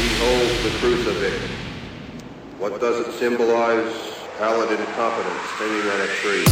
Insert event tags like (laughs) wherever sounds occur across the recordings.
He holds the crucifix. What does it symbolize? Pallid incompetence hanging on a tree.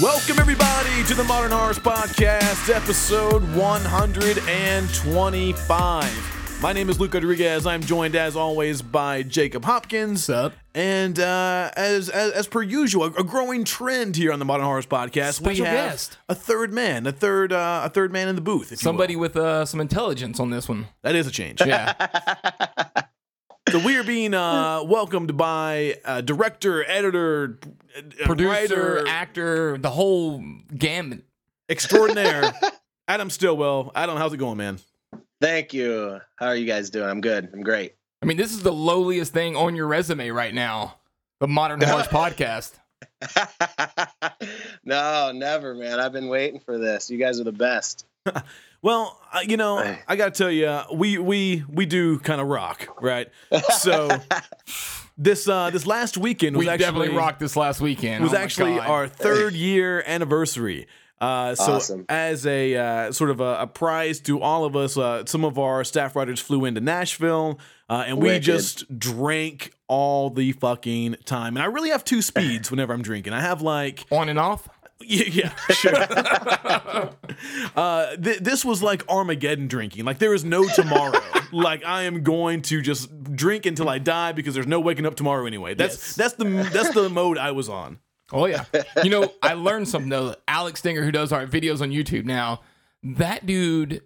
Welcome, everybody, to the Modern Horrors Podcast, episode 125. My name is Luke Rodriguez. I'm joined, as always, by Jacob Hopkins. up? And uh, as, as as per usual, a growing trend here on the Modern Horrors Podcast, we Special have guest. a third man, a third uh, a third man in the booth. if you will. Somebody with uh, some intelligence on this one. that is a change. Yeah. (laughs) So we are being uh, welcomed by uh, director, editor, uh, Producer, writer, actor, the whole gamut. extraordinaire, Adam Stilwell. Adam, how's it going, man? Thank you. How are you guys doing? I'm good. I'm great. I mean, this is the lowliest thing on your resume right now. The Modern Horrors (laughs) Podcast. (laughs) no, never, man. I've been waiting for this. You guys are the best. (laughs) Well, uh, you know, I got to tell you, we we we do kind of rock, right? So this uh this last weekend was We actually definitely rocked this last weekend. was Oh actually our third year anniversary. Uh, so Awesome. as a uh, sort of a, a prize to all of us, uh, some of our staff writers flew into Nashville, uh, and we just drank all the fucking time. And I really have two speeds (laughs) whenever I'm drinking. I have like on and off. (laughs) yeah, yeah sure. (laughs) uh, th- this was like Armageddon drinking. Like there is no tomorrow. like I am going to just drink until I die because there's no waking up tomorrow anyway. That's Yes. that's the that's the mode I was on. Oh yeah. You know, I learned something though. Alex Stinger, who does our videos on YouTube now, that dude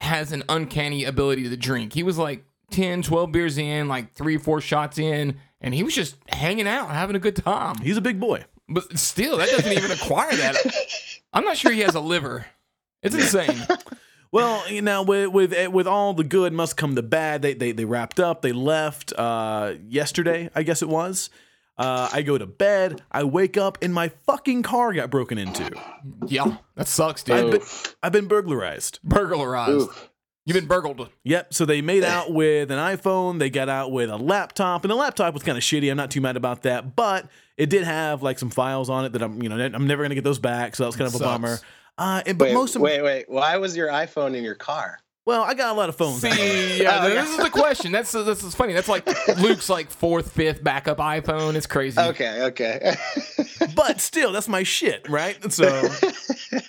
has an uncanny ability to drink. He was like 10, 12 beers in, like three, four shots in, and he was just hanging out, having a good time. He's a big boy. But still, that doesn't even acquire that. I'm not sure he has a liver. It's insane. (laughs) Well, you know, with with eh, with all the good must come the bad. They they they wrapped up. They left uh, yesterday, I guess it was. Uh, I go to bed. I wake up and my fucking car got broken into. Yeah, that sucks, I've dude. been, I've been burglarized. Burglarized. You've been burgled. Yep. So they made out with an iPhone. They got out with a laptop, and the laptop was kind of shitty. I'm not too mad about that, but it did have like some files on it that I'm, you know, I'm never gonna get those back. So that was kind of a Sucks. bummer. Uh, and, but Wait, most of wait, wait. Why was your iPhone in your car? Well, I got a lot of phones. See, (laughs) yeah, Oh, this is the question. That's this is funny. That's like (laughs) Luke's like fourth, fifth backup iPhone. It's crazy. Okay, okay. (laughs) but still, that's my shit, right? So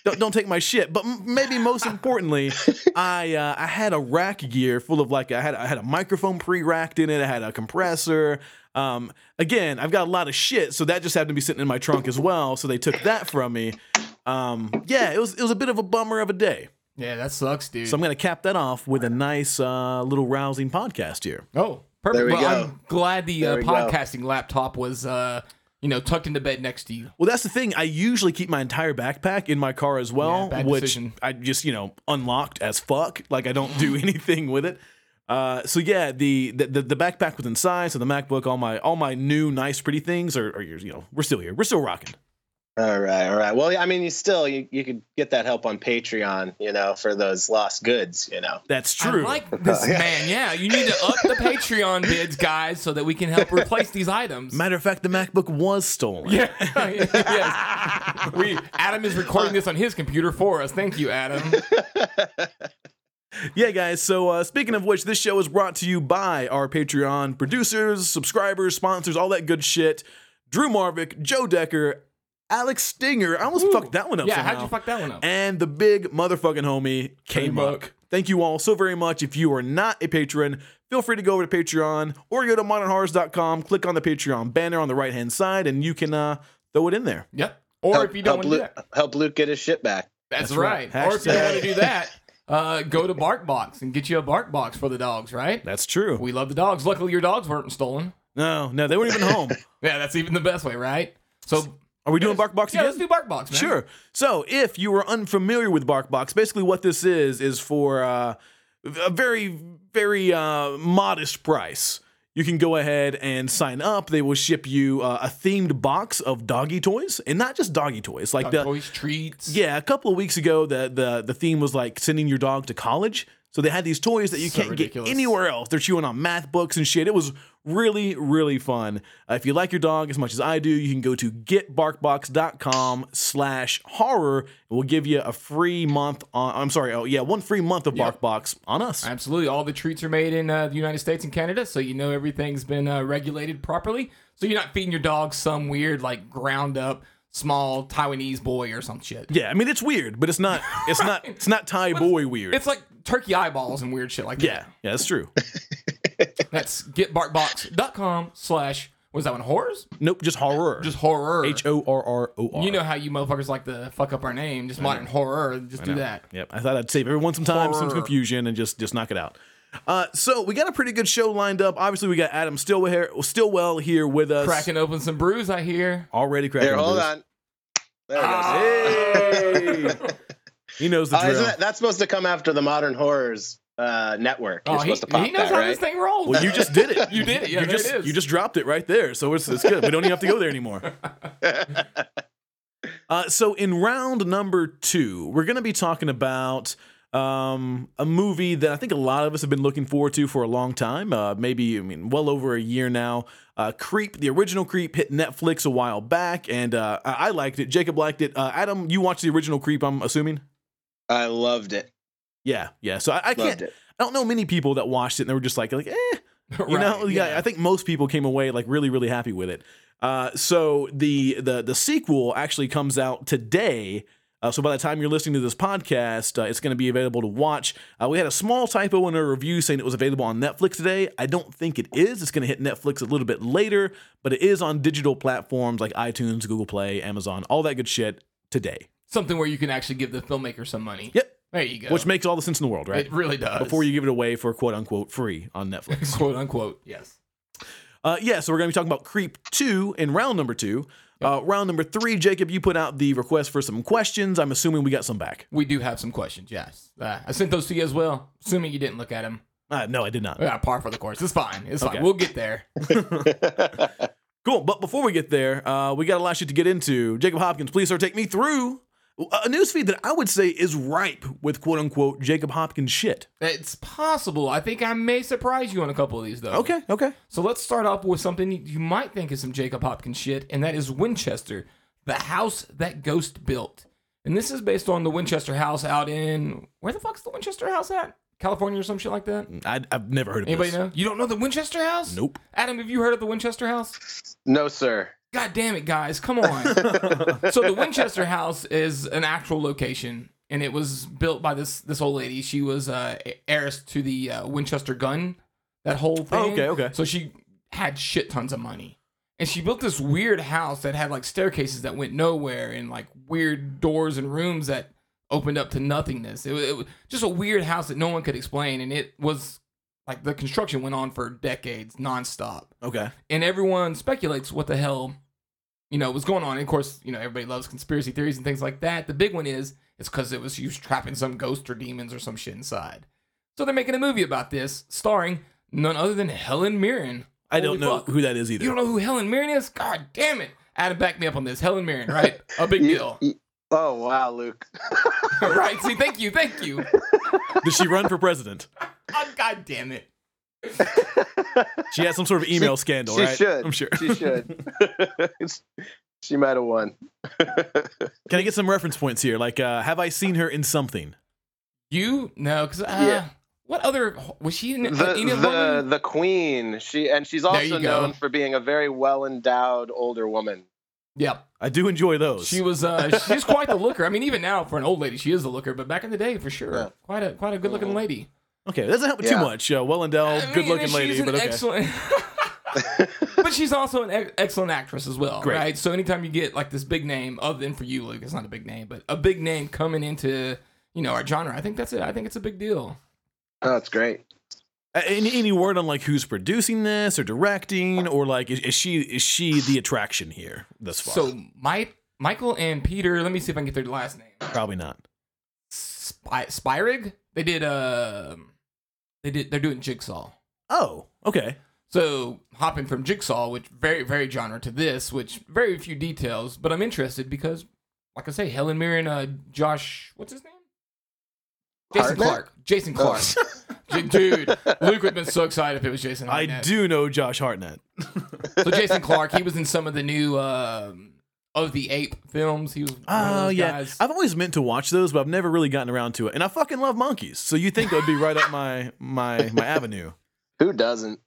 don't, don't take my shit. But m- maybe most importantly, I uh, I had a rack gear full of like I had I had a microphone pre-racked in it. I had a compressor. Um, again, I've got a lot of shit, so that just happened to be sitting in my trunk as well. So they took that from me. Um, yeah, it was it was a bit of a bummer of a day. Yeah, that sucks, dude. So I'm gonna cap that off with a nice uh, little rousing podcast here. oh, perfect. There we well, go. I'm glad the uh, There we go. podcasting laptop was, uh, you know, tucked into bed next to you. Well, that's the thing. I usually keep my entire backpack in my car as well, Yeah, bad which decision. I just you know unlocked as fuck. Like I don't do (laughs) anything with it. Uh, so yeah, the, the the the backpack was inside. So the MacBook, all my all my new nice pretty things are, are you know we're still here. We're still rocking. All right, all right. Well, I mean, you still you, you could get that help on Patreon, you know, for those lost goods, you know. That's true. I like (laughs) this man. Yeah, you need to up the Patreon bids, guys, so that we can help replace these items. Matter of fact, the MacBook was stolen. Yeah. (laughs) yes. We Adam is recording this on his computer for us. Thank you, Adam. (laughs) Yeah, guys. So, uh, speaking of which, this show is brought to you by our Patreon producers, subscribers, sponsors, all that good shit. Drew Marvick, Joe Decker, Alex Stinger. I almost fucked that one up. Yeah, somehow. how'd you fuck that one up? And the big motherfucking homie, K Muck. Thank you all so very much. If you are not a patron, feel free to go over to Patreon or go to modernhorrors.com, click on the Patreon banner on the right hand side, and you can uh, throw it in there. Yep. Or help, if you don't help want to do that, help Luke get his shit back. that's, That's right. right. Or if you don't want to do that, uh, go to BarkBox and get you a BarkBox for the dogs. Right? That's true. We love the dogs. Luckily, your dogs weren't stolen. no, no, they weren't even home. (laughs) Yeah, that's even the best way, right? So Are we doing BarkBox yeah, again? let's do BarkBox, man. Sure. So, if you are unfamiliar with BarkBox, basically what this is is for uh, a very, very uh, modest price. You can go ahead and sign up. They will ship you uh, a themed box of doggy toys, and not just doggy toys. Like Dog the toys, treats. yeah, a couple of weeks ago, the the the theme was like sending your dog to college. So they had these toys that you So can't ridiculous. get anywhere else. They're chewing on math books and shit. It was really, really fun. Uh, if you like your dog as much as I do, you can go to getbarkbox.com slash horror. We'll give you a free month on, I'm sorry, oh yeah, one free month of Yep. BarkBox on us. Absolutely. All the treats are made in uh, the United States and Canada, so you know everything's been uh, regulated properly. So you're not feeding your dog some weird, like, ground up, small Taiwanese boy or some shit. Yeah, I mean it's weird, but it's not it's not (laughs) it's not Thai boy weird. It's like turkey eyeballs and weird shit like yeah, yeah, that's true. (laughs) that. That's getbarkbox.com slash, was that one, horrors? Nope, just horror. Just horror. H O R R O R. You know how you motherfuckers like to fuck up our name. Just modern horror. Just do that. Yep. I thought I'd save everyone some time, some Horror. confusion, and just just knock it out. Uh, so we got a pretty good show lined up. Obviously, we got Adam Stilwell here, Stilwell here with us. Cracking open some brews, I hear. already cracking. Here, hold brews. on. There it goes. Hey, (laughs) he knows the Uh, drill. isn't that, that's supposed to come after the Modern Horrors uh, network. You're Oh, he, supposed to pop he knows that, how right? this thing rolls. well, you just did it. (laughs) You did it. Yeah, you just it is. you just dropped it right there. So it's, it's good. We don't even have to go there anymore. (laughs) Uh, so in round number two, we're going to be talking about um, a movie that I think a lot of us have been looking forward to for a long time. Uh, maybe I mean, well over a year now. Uh, Creep, the original Creep, hit Netflix a while back, and uh, I-, I liked it. Jacob liked it. Uh, Adam, you watched the original Creep, I'm assuming. I loved it. Yeah, yeah. So I, I can't. it. I don't know many people that watched it and they were just like, like, eh, (laughs) you Right, know. Yeah. I think most people came away like really, really happy with it. Uh, so the the the sequel actually comes out today. Uh, so by the time you're listening to this podcast, uh, it's going to be available to watch. Uh, we had a small typo in our review saying it was available on Netflix today. I don't think it is. It's going to hit Netflix a little bit later, but it is on digital platforms like iTunes, Google Play, Amazon, all that good shit today. Something where you can actually give the filmmaker some money. Yep. There you go. Which makes all the sense in the world, right? it really does. Before you give it away for quote unquote free on Netflix. (laughs) quote unquote, yes. Uh, yeah, so we're going to be talking about Creep 2 in round number two. Uh, round number three, Jacob, you put out the request for some questions. I'm assuming we got some back. We do have some questions, yes. Uh, I sent those to you as well, assuming you didn't look at them. Uh, no, I did not. Yeah, par for the course. It's fine. It's Okay. fine. We'll get there. (laughs) Cool. But before we get there, uh, we got a lot of shit to get into. Jacob Hopkins, please, sir, take me through a newsfeed that I would say is ripe with quote unquote Jacob Hopkins shit. It's possible. I think I may surprise you on a couple of these, though. Okay, okay. So let's start off with something you might think is some Jacob Hopkins shit, and that is Winchester, the house that Ghost built. And this is based on the Winchester house out in where the fuck's the Winchester house at? California or some shit like that? Mm, I, I've never heard of Anybody this. know? You don't know the Winchester house? Nope. Adam, have you heard of the Winchester house? no, sir. God damn it, guys. Come (laughs) on. so the Winchester house is an actual location and it was built by this this old lady. She was uh heiress to the uh, Winchester gun. That whole thing. Oh, okay, okay. So she had shit tons of money. And she built this weird house that had like staircases that went nowhere and like weird doors and rooms that opened up to nothingness. It, wa- it was just a weird house that no one could explain and it was like the construction went on for decades nonstop Okay. and everyone speculates what the hell you know was going on. And of course, you know everybody loves conspiracy theories and things like that. The big one is it's because it was she was trapping some ghost or demons or some shit inside. So they're making a movie about this, starring none other than Helen Mirren. I Holy don't know fuck. who that is either. You don't know who Helen Mirren is? God damn it! Adam, back me up on this. Helen Mirren, right? A big (laughs) You- deal, you- oh wow, Luke. (laughs) right? See, thank you, thank you. (laughs) Does she run for president? Oh, God damn it! (laughs) She had some sort of email scandal, she right? should. I'm sure. She should. (laughs) she might have won. (laughs) Can I get some reference points here? Like, uh, have I seen her in something? You no, because uh, Yeah. what other was she in? the any the, them? the queen. She and she's also known for being a very well endowed older woman. Yep. I do enjoy those. She was uh she's quite the looker. I mean, even now for an old lady, she is a looker, but back in the day for sure. Yeah. Quite a quite a good looking Mhm. lady. Okay, that doesn't help too much. Uh, well endowed, I good looking lady, but okay. excellent (laughs) (laughs) But she's also an ex- excellent actress as well, Great. right? So anytime you get like this big name, other than for you, Luke, it's not a big name, but a big name coming into you know our genre, I think that's it. I think it's a big deal. Oh, that's great. Uh, Any, any word on like who's producing this or directing or like is, is she is she the attraction here thus far? So Mike, Michael and Peter, let me see if I can get their last name. probably not. Spy, Spierig. They did uh, they did they're doing Jigsaw. Oh, okay. So hopping from Jigsaw, which very very genre, to this, which very few details, but I'm interested because, like I say, Helen Mirren, uh, Josh, what's his name? Jason Hartnett? Clarke. Jason Clarke. J- Dude, Luke would have been so excited if it was Jason. I do know Josh Hartnett. So Jason Clarke, he was in some of the new um, of the Ape films. He was. one of Oh those yeah, guys. I've always meant to watch those, but I've never really gotten around to it. And I fucking love monkeys, so you think it would be right up my my my avenue? (laughs) Who doesn't?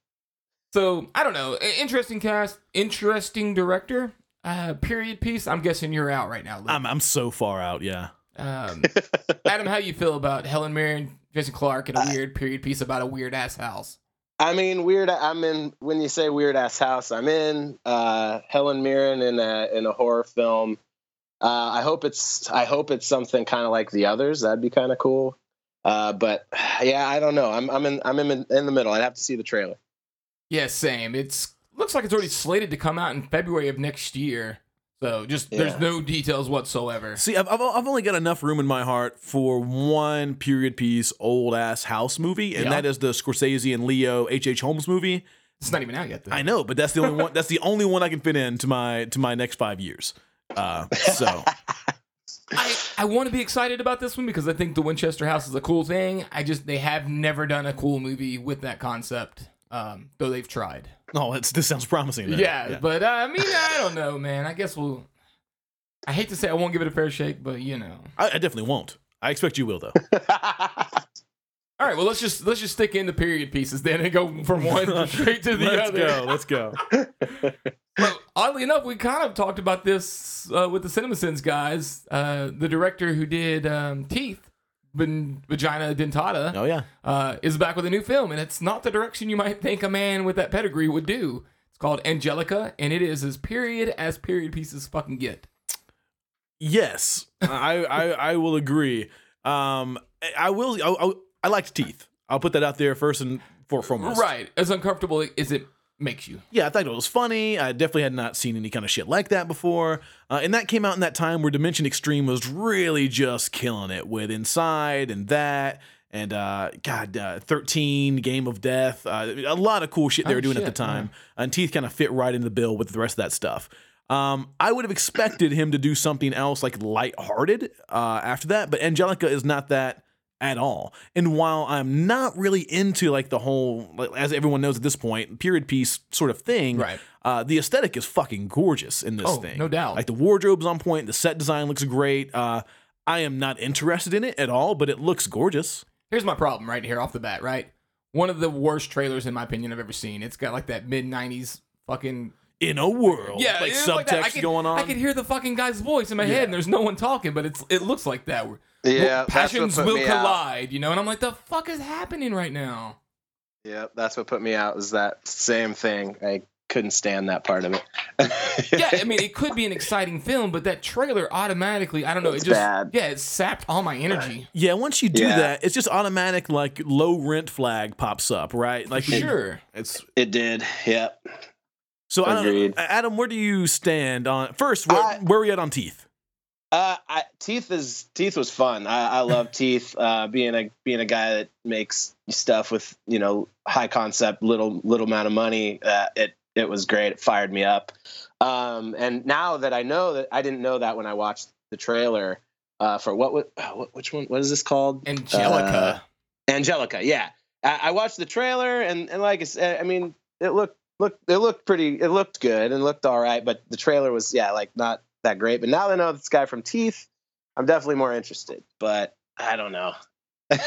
So I don't know. Interesting cast. Interesting director. Uh, period piece. I'm guessing you're out right now. Luke. I'm I'm so far out. Yeah. Um, (laughs) Adam, how you feel about Helen Mirren, Jason Clarke, and a weird period piece about a weird ass house? I mean, weird. I'm in. When you say weird ass house, I'm in. Uh, Helen Mirren in a in a horror film. Uh, I hope it's. I hope it's something kind of like the others. That'd be kind of cool. Uh, but (sighs) yeah, I don't know. I'm I'm in I'm in in the middle. I'd have to see the trailer. Yeah, same. It's looks like it's already slated to come out in February of next year. So just there's no details whatsoever. See, I've, I've I've only got enough room in my heart for one period piece old ass house movie, and Yeah. that is the Scorsese and Leo H. H. Holmes movie. It's not even out yet though. I know, but that's the only one. That's the only one I can fit into my to my next five years. Uh, so (laughs) I, I want to be excited about this one because I think the Winchester House is a cool thing. I just they have never done a cool movie with that concept, um, though they've tried. (laughs) oh, it's, this sounds promising. then. Yeah, but uh, I mean, I don't know, man. I guess we'll. I hate to say I won't give it a fair shake, but you know. I, I definitely won't. I expect you will though. (laughs) All right, well let's just let's just stick in the period pieces then and go from one (laughs) straight to the let's other. go. Let's go. Well, oddly enough, we kind of talked about this uh, with the CinemaSins guys. Uh, the director who did um, Teeth, Vin- Vagina Dentata, Oh yeah. uh, is back with a new film, and it's not the direction you might think a man with that pedigree would do. It's called Angelica, and it is as period as period pieces fucking get. Yes, I, I I will agree. Um, I will. I, I, I liked Teeth. I'll put that out there first and for foremost. Right, as uncomfortable as it makes you. Yeah, I thought it was funny. I definitely had not seen any kind of shit like that before. Uh, and that came out in that time where Dimension Extreme was really just killing it with Inside and that. And uh, God, uh, 13, Game of Death, uh, a lot of cool shit they Oh, were doing at the shit, time. And Teeth kind of fit right in the bill with the rest of that stuff. Um, I would have expected him to do something else like lighthearted uh, after that, but Angelica is not that at all. And while I'm not really into like the whole, like, as everyone knows at this point, period piece sort of thing, Right. uh, the aesthetic is fucking gorgeous in this Oh, thing. no doubt. Like the wardrobe's on point, the set design looks great. Uh, I am not interested in it at all, but it looks gorgeous. Here's my problem right here off the bat, right? One of the worst trailers, in my opinion, I've ever seen. It's got like that mid 90s fucking. In a world, Yeah, like subtext like. Could, going on. I could hear the fucking guy's voice in my Yeah. head, and there's no one talking, but it's it looks like that. Yeah, passions will me out. collide, you know. And I'm like, the fuck is happening right now? Yeah, that's what put me out. Was that same thing? I couldn't stand that part of it. (laughs) yeah, I mean, it could be an exciting film, but that trailer automatically, I don't know, It's it just bad. yeah, it sapped all my energy. yeah, once you do Yeah. that, it's just automatic like low rent flag pops up, right? Like Sure. it's it did. Yep. so. I don't, Adam, where do you stand on first? Where, I- where are we at on teeth? Uh, I, teeth is teeth was fun. I, I love (laughs) teeth. Uh, being a being a guy that makes stuff with you know high concept, little little amount of money. Uh, it it was great. It fired me up. Um, and now that I know that I didn't know that when I watched the trailer uh, for what, uh, what which one what is this called? Angelica. Uh, Angelica. Yeah, I, I watched the trailer and and like I said, I mean it looked looked it looked pretty. It looked good and looked all right, but the trailer was yeah like not that great. But now that I know this guy from Teeth, I'm definitely more interested. But I don't know. (laughs)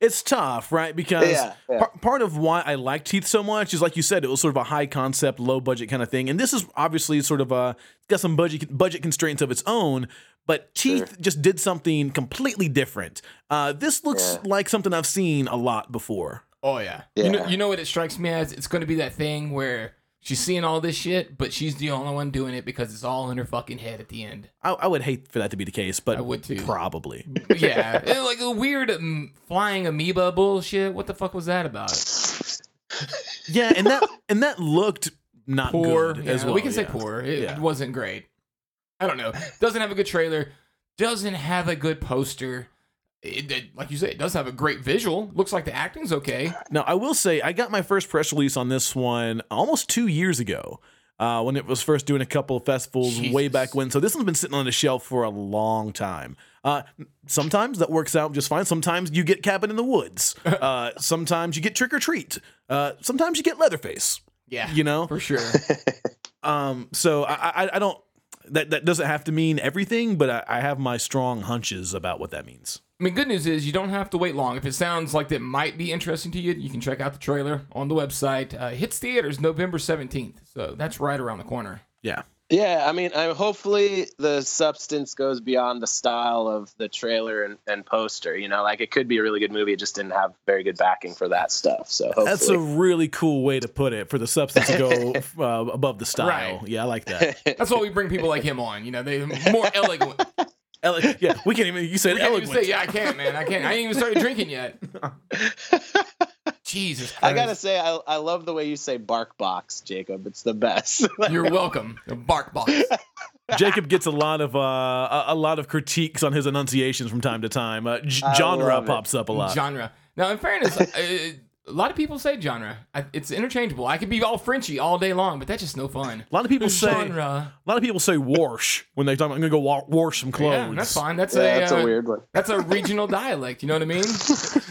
It's tough, right? Because Yeah, yeah. par- part of why I like Teeth so much is, like you said, it was sort of a high concept, low budget kind of thing, and this is obviously sort of a got some budget budget constraints of its own. But Teeth Sure. just did something completely different. Uh, this looks Yeah. like something I've seen a lot before. Oh yeah. You know Yeah. you know what it strikes me as? It's gonna be that thing where she's seeing all this shit, but she's the only one doing it because it's all in her fucking head at the end. I, I would hate for that to be the case, but I would too. probably. (laughs) yeah, and like a weird um, flying amoeba bullshit. What the fuck was that about? yeah, and that and that looked not Poor. good yeah, as well. we can say poor. It Yeah. wasn't great. I don't know. Doesn't have a good trailer. Doesn't have a good poster. It, it- like you say, it does have a great visual. Looks like the acting's okay. Now, I will say, I got my first press release on this one almost two years ago. uh, when it was first doing a couple of festivals way back when. So this one's been sitting on the shelf for a long time. Uh, sometimes that works out just fine. Sometimes you get Cabin in the Woods. (laughs) Uh, sometimes you get Trick or Treat. Uh, sometimes you get Leatherface. Yeah, You know, for sure. (laughs) um, so I, I, I don't. That that doesn't have to mean everything, but I, I have my strong hunches about what that means. I mean, good news is you don't have to wait long. If it sounds like that might be interesting to you, you can check out the trailer on the website. Uh, hits theaters November 17th, so that's right around the corner. Yeah. Yeah, I mean, I hopefully the substance goes beyond the style of the trailer and, and poster. You know, like it could be a really good movie. It just didn't have very good backing for that stuff. So hopefully, That's a really cool way to put it for the substance to go (laughs) uh, above the style. Right. Yeah, I like that. That's why we bring people like him on. You know, they more (laughs) elegant. Ele- yeah, we can't even. You said We can't even eloquent. say, yeah, I can't, man. I can't. I ain't even started drinking yet. Jesus Christ. I gotta say, I, I love the way you say bark box, Jacob. It's the best. (laughs) You're welcome. The bark box. Jacob gets a lot of uh, a, a lot of critiques on his enunciations from time to time. Uh, g- I genre love it. pops up a lot. Genre. Now, in fairness, uh, a lot of people say genre. I, it's interchangeable. I could be all Frenchy all day long, but that's just no fun. A lot of people say genre. a lot of people say wash when they talk. I'm gonna go wa- wash some clothes. Yeah, that's fine. That's yeah, a that's uh, a weird one. (laughs) That's a regional dialect. You know what I mean? (laughs)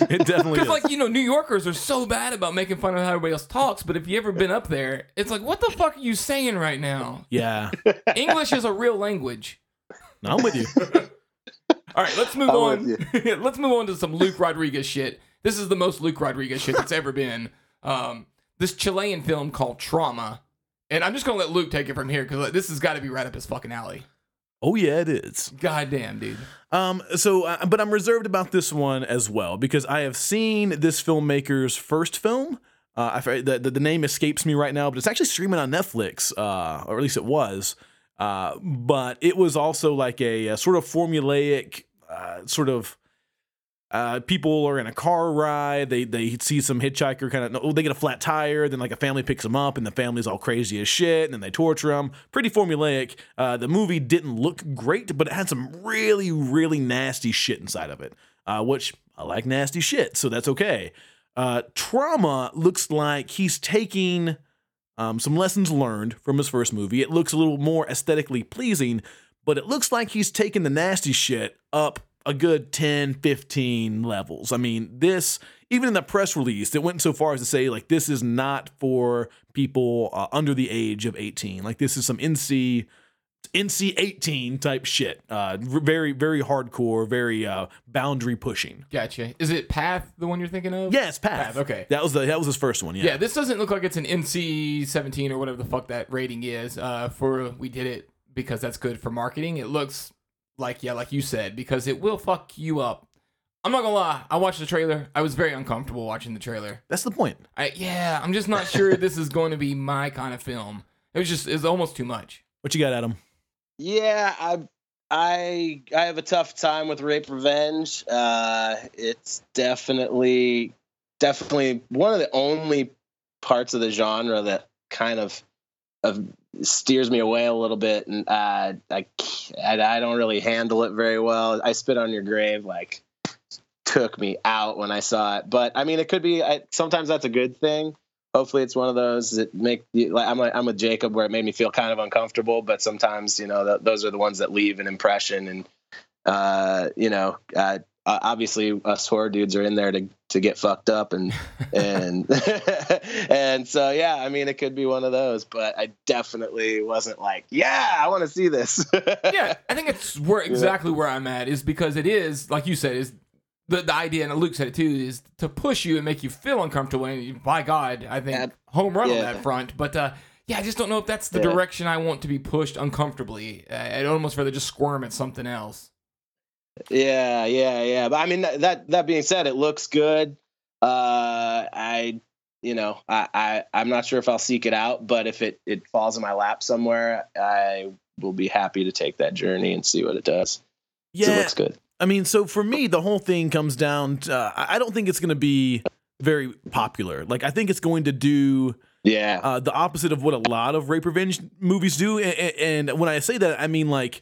It definitely Because is. like you know, New Yorkers are so bad about making fun of how everybody else talks. But if you ever been up there, it's like, what the fuck are you saying right now? yeah, (laughs) English is a real language. no, I'm with you. All right, let's move I'm on. let's move on to some Luke Rodriguez shit. This is the most Luke Rodriguez shit that's ever been. Um, this Chilean film called Trauma, and I'm just gonna let Luke take it from here because this has got to be right up his fucking alley. Oh yeah, it is. Goddamn, dude. Um, so, uh, but I'm reserved about this one as well because I have seen this filmmaker's first film. Uh, I, the, the the name escapes me right now, but it's actually streaming on Netflix, uh, or at least it was. Uh, but it was also like a, a sort of formulaic, uh, sort of. Uh, people are in a car ride. They they see some hitchhiker kind of. Oh, they get a flat tire. Then like a family picks them up, and the family's all crazy as shit. And then they torture them. Pretty formulaic. Uh, the movie didn't look great, but it had some really really nasty shit inside of it. Uh, which I like nasty shit, so that's okay. Uh, Trauma looks like he's taking um, some lessons learned from his first movie. It looks a little more aesthetically pleasing, but it looks like he's taking the nasty shit up a good 10, 15 levels. I mean, this, even in the press release, it went so far as to say, like, this is not for people uh, under the age of 18. Like, this is some NC. NC 18 type shit. Uh, very, very hardcore, very uh, boundary pushing. Gotcha. Is it Path the one you're thinking of? Yes, Path. Path, okay. That was the that was his first one. Yeah. Yeah, this doesn't look like it's an NC 17 or whatever the fuck that rating is. Uh, for we did it because that's good for marketing. It looks like yeah, like you said, because it will fuck you up. I'm not gonna lie. I watched the trailer. I was very uncomfortable watching the trailer. That's the point. I yeah, I'm just not sure this is going to be my kind of film. It was just it's almost too much. What you got, Adam? Yeah, I I I have a tough time with rape revenge. Uh, it's definitely definitely one of the only parts of the genre that kind of of steers me away a little bit, and uh, I, I I don't really handle it very well. I spit on your grave like took me out when I saw it, but I mean it could be. I, sometimes that's a good thing hopefully it's one of those that make like I'm, a, I'm with jacob where it made me feel kind of uncomfortable but sometimes you know th- those are the ones that leave an impression and uh you know uh, obviously us horror dudes are in there to to get fucked up and (laughs) and (laughs) and so yeah i mean it could be one of those but i definitely wasn't like yeah i want to see this (laughs) yeah, I think it's where exactly where I'm at is because it is like you said is the the idea and Luke said it too is to push you and make you feel uncomfortable and by God I think Yeah. home run on that front but uh yeah I just don't know if that's the Yeah. direction I want to be pushed uncomfortably Uh, I'd almost rather just squirm at something else Yeah, yeah, yeah. But I mean that that, that being said, it looks good. Uh I you know, I, I I'm not sure if I'll seek it out, but if it it falls in my lap somewhere, I will be happy to take that journey and see what it does. 'Cause It Yeah, looks good. I mean, so for me, the whole thing comes down. To, uh, I I don't think it's going to be very popular. Like, I think it's going to do Yeah. uh, the opposite of what a lot of rape revenge movies do. And, and when I say that, I mean like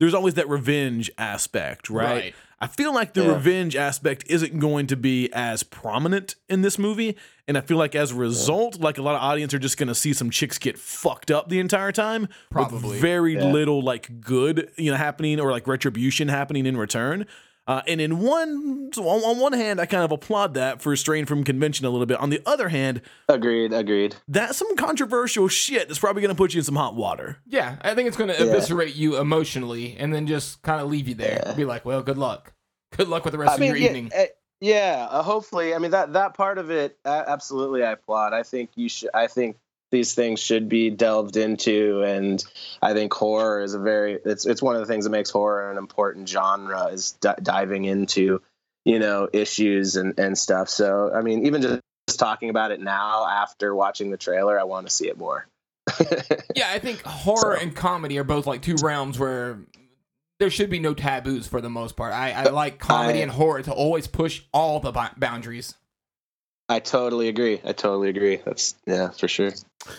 there's always that revenge aspect, right? Right. I feel like the Yeah. revenge aspect isn't going to be as prominent in this movie, and I feel like as a result, like a lot of audience are just going to see some chicks get fucked up the entire time, Probably. with very Yeah. little like good you know happening or like retribution happening in return. Uh, and in one, so on, on one hand, I kind of applaud that for straying from convention a little bit. On the other hand, Agreed. Agreed. that's some controversial shit that's probably going to put you in some hot water. Yeah, I think it's going to eviscerate you emotionally and then just kind of leave you there. Yeah. Be like, well, good luck. Good luck with the rest I of mean, your yeah, evening. eh, yeah. Uh, hopefully, I mean that that part of it, uh, absolutely, I applaud. I think you should. I think these things should be delved into, and I think horror is a very. It's it's one of the things that makes horror an important genre is di- diving into, you know, issues and and stuff. So, I mean, even just, just talking about it now after watching the trailer, I want to see it more. (laughs) Yeah, I think horror So- and comedy are both like two realms where there should be no taboos for the most part. I, I uh, like comedy I- and horror to always push all the boundaries. I totally agree. I totally agree. That's yeah, for sure.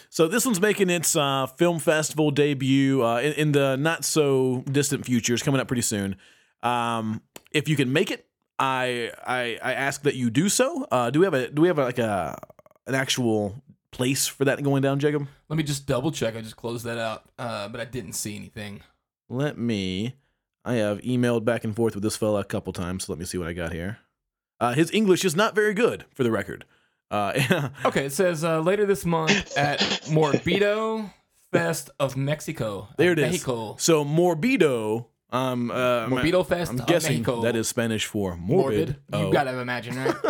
So this one's making its uh, film festival debut uh, in, in the not so distant future. It's coming up pretty soon. Um, if you can make it, I I, I ask that you do so. Uh, do we have a do we have a, like a an actual place for that going down, Jacob? Let me just double check. I just closed that out, uh, but I didn't see anything. Let me. I have emailed back and forth with this fella a couple times. So let me see what I got here. Uh, his English is not very good, for the record. Uh, (laughs) Okay, it says uh, later this month at Morbido Fest of Mexico. there it is. Mexico. So Morbido. Um, uh, Morbido Fest I'm of guessing Mexico. that is Spanish for morbid. morbid. You Oh. gotta imagine, right? (laughs)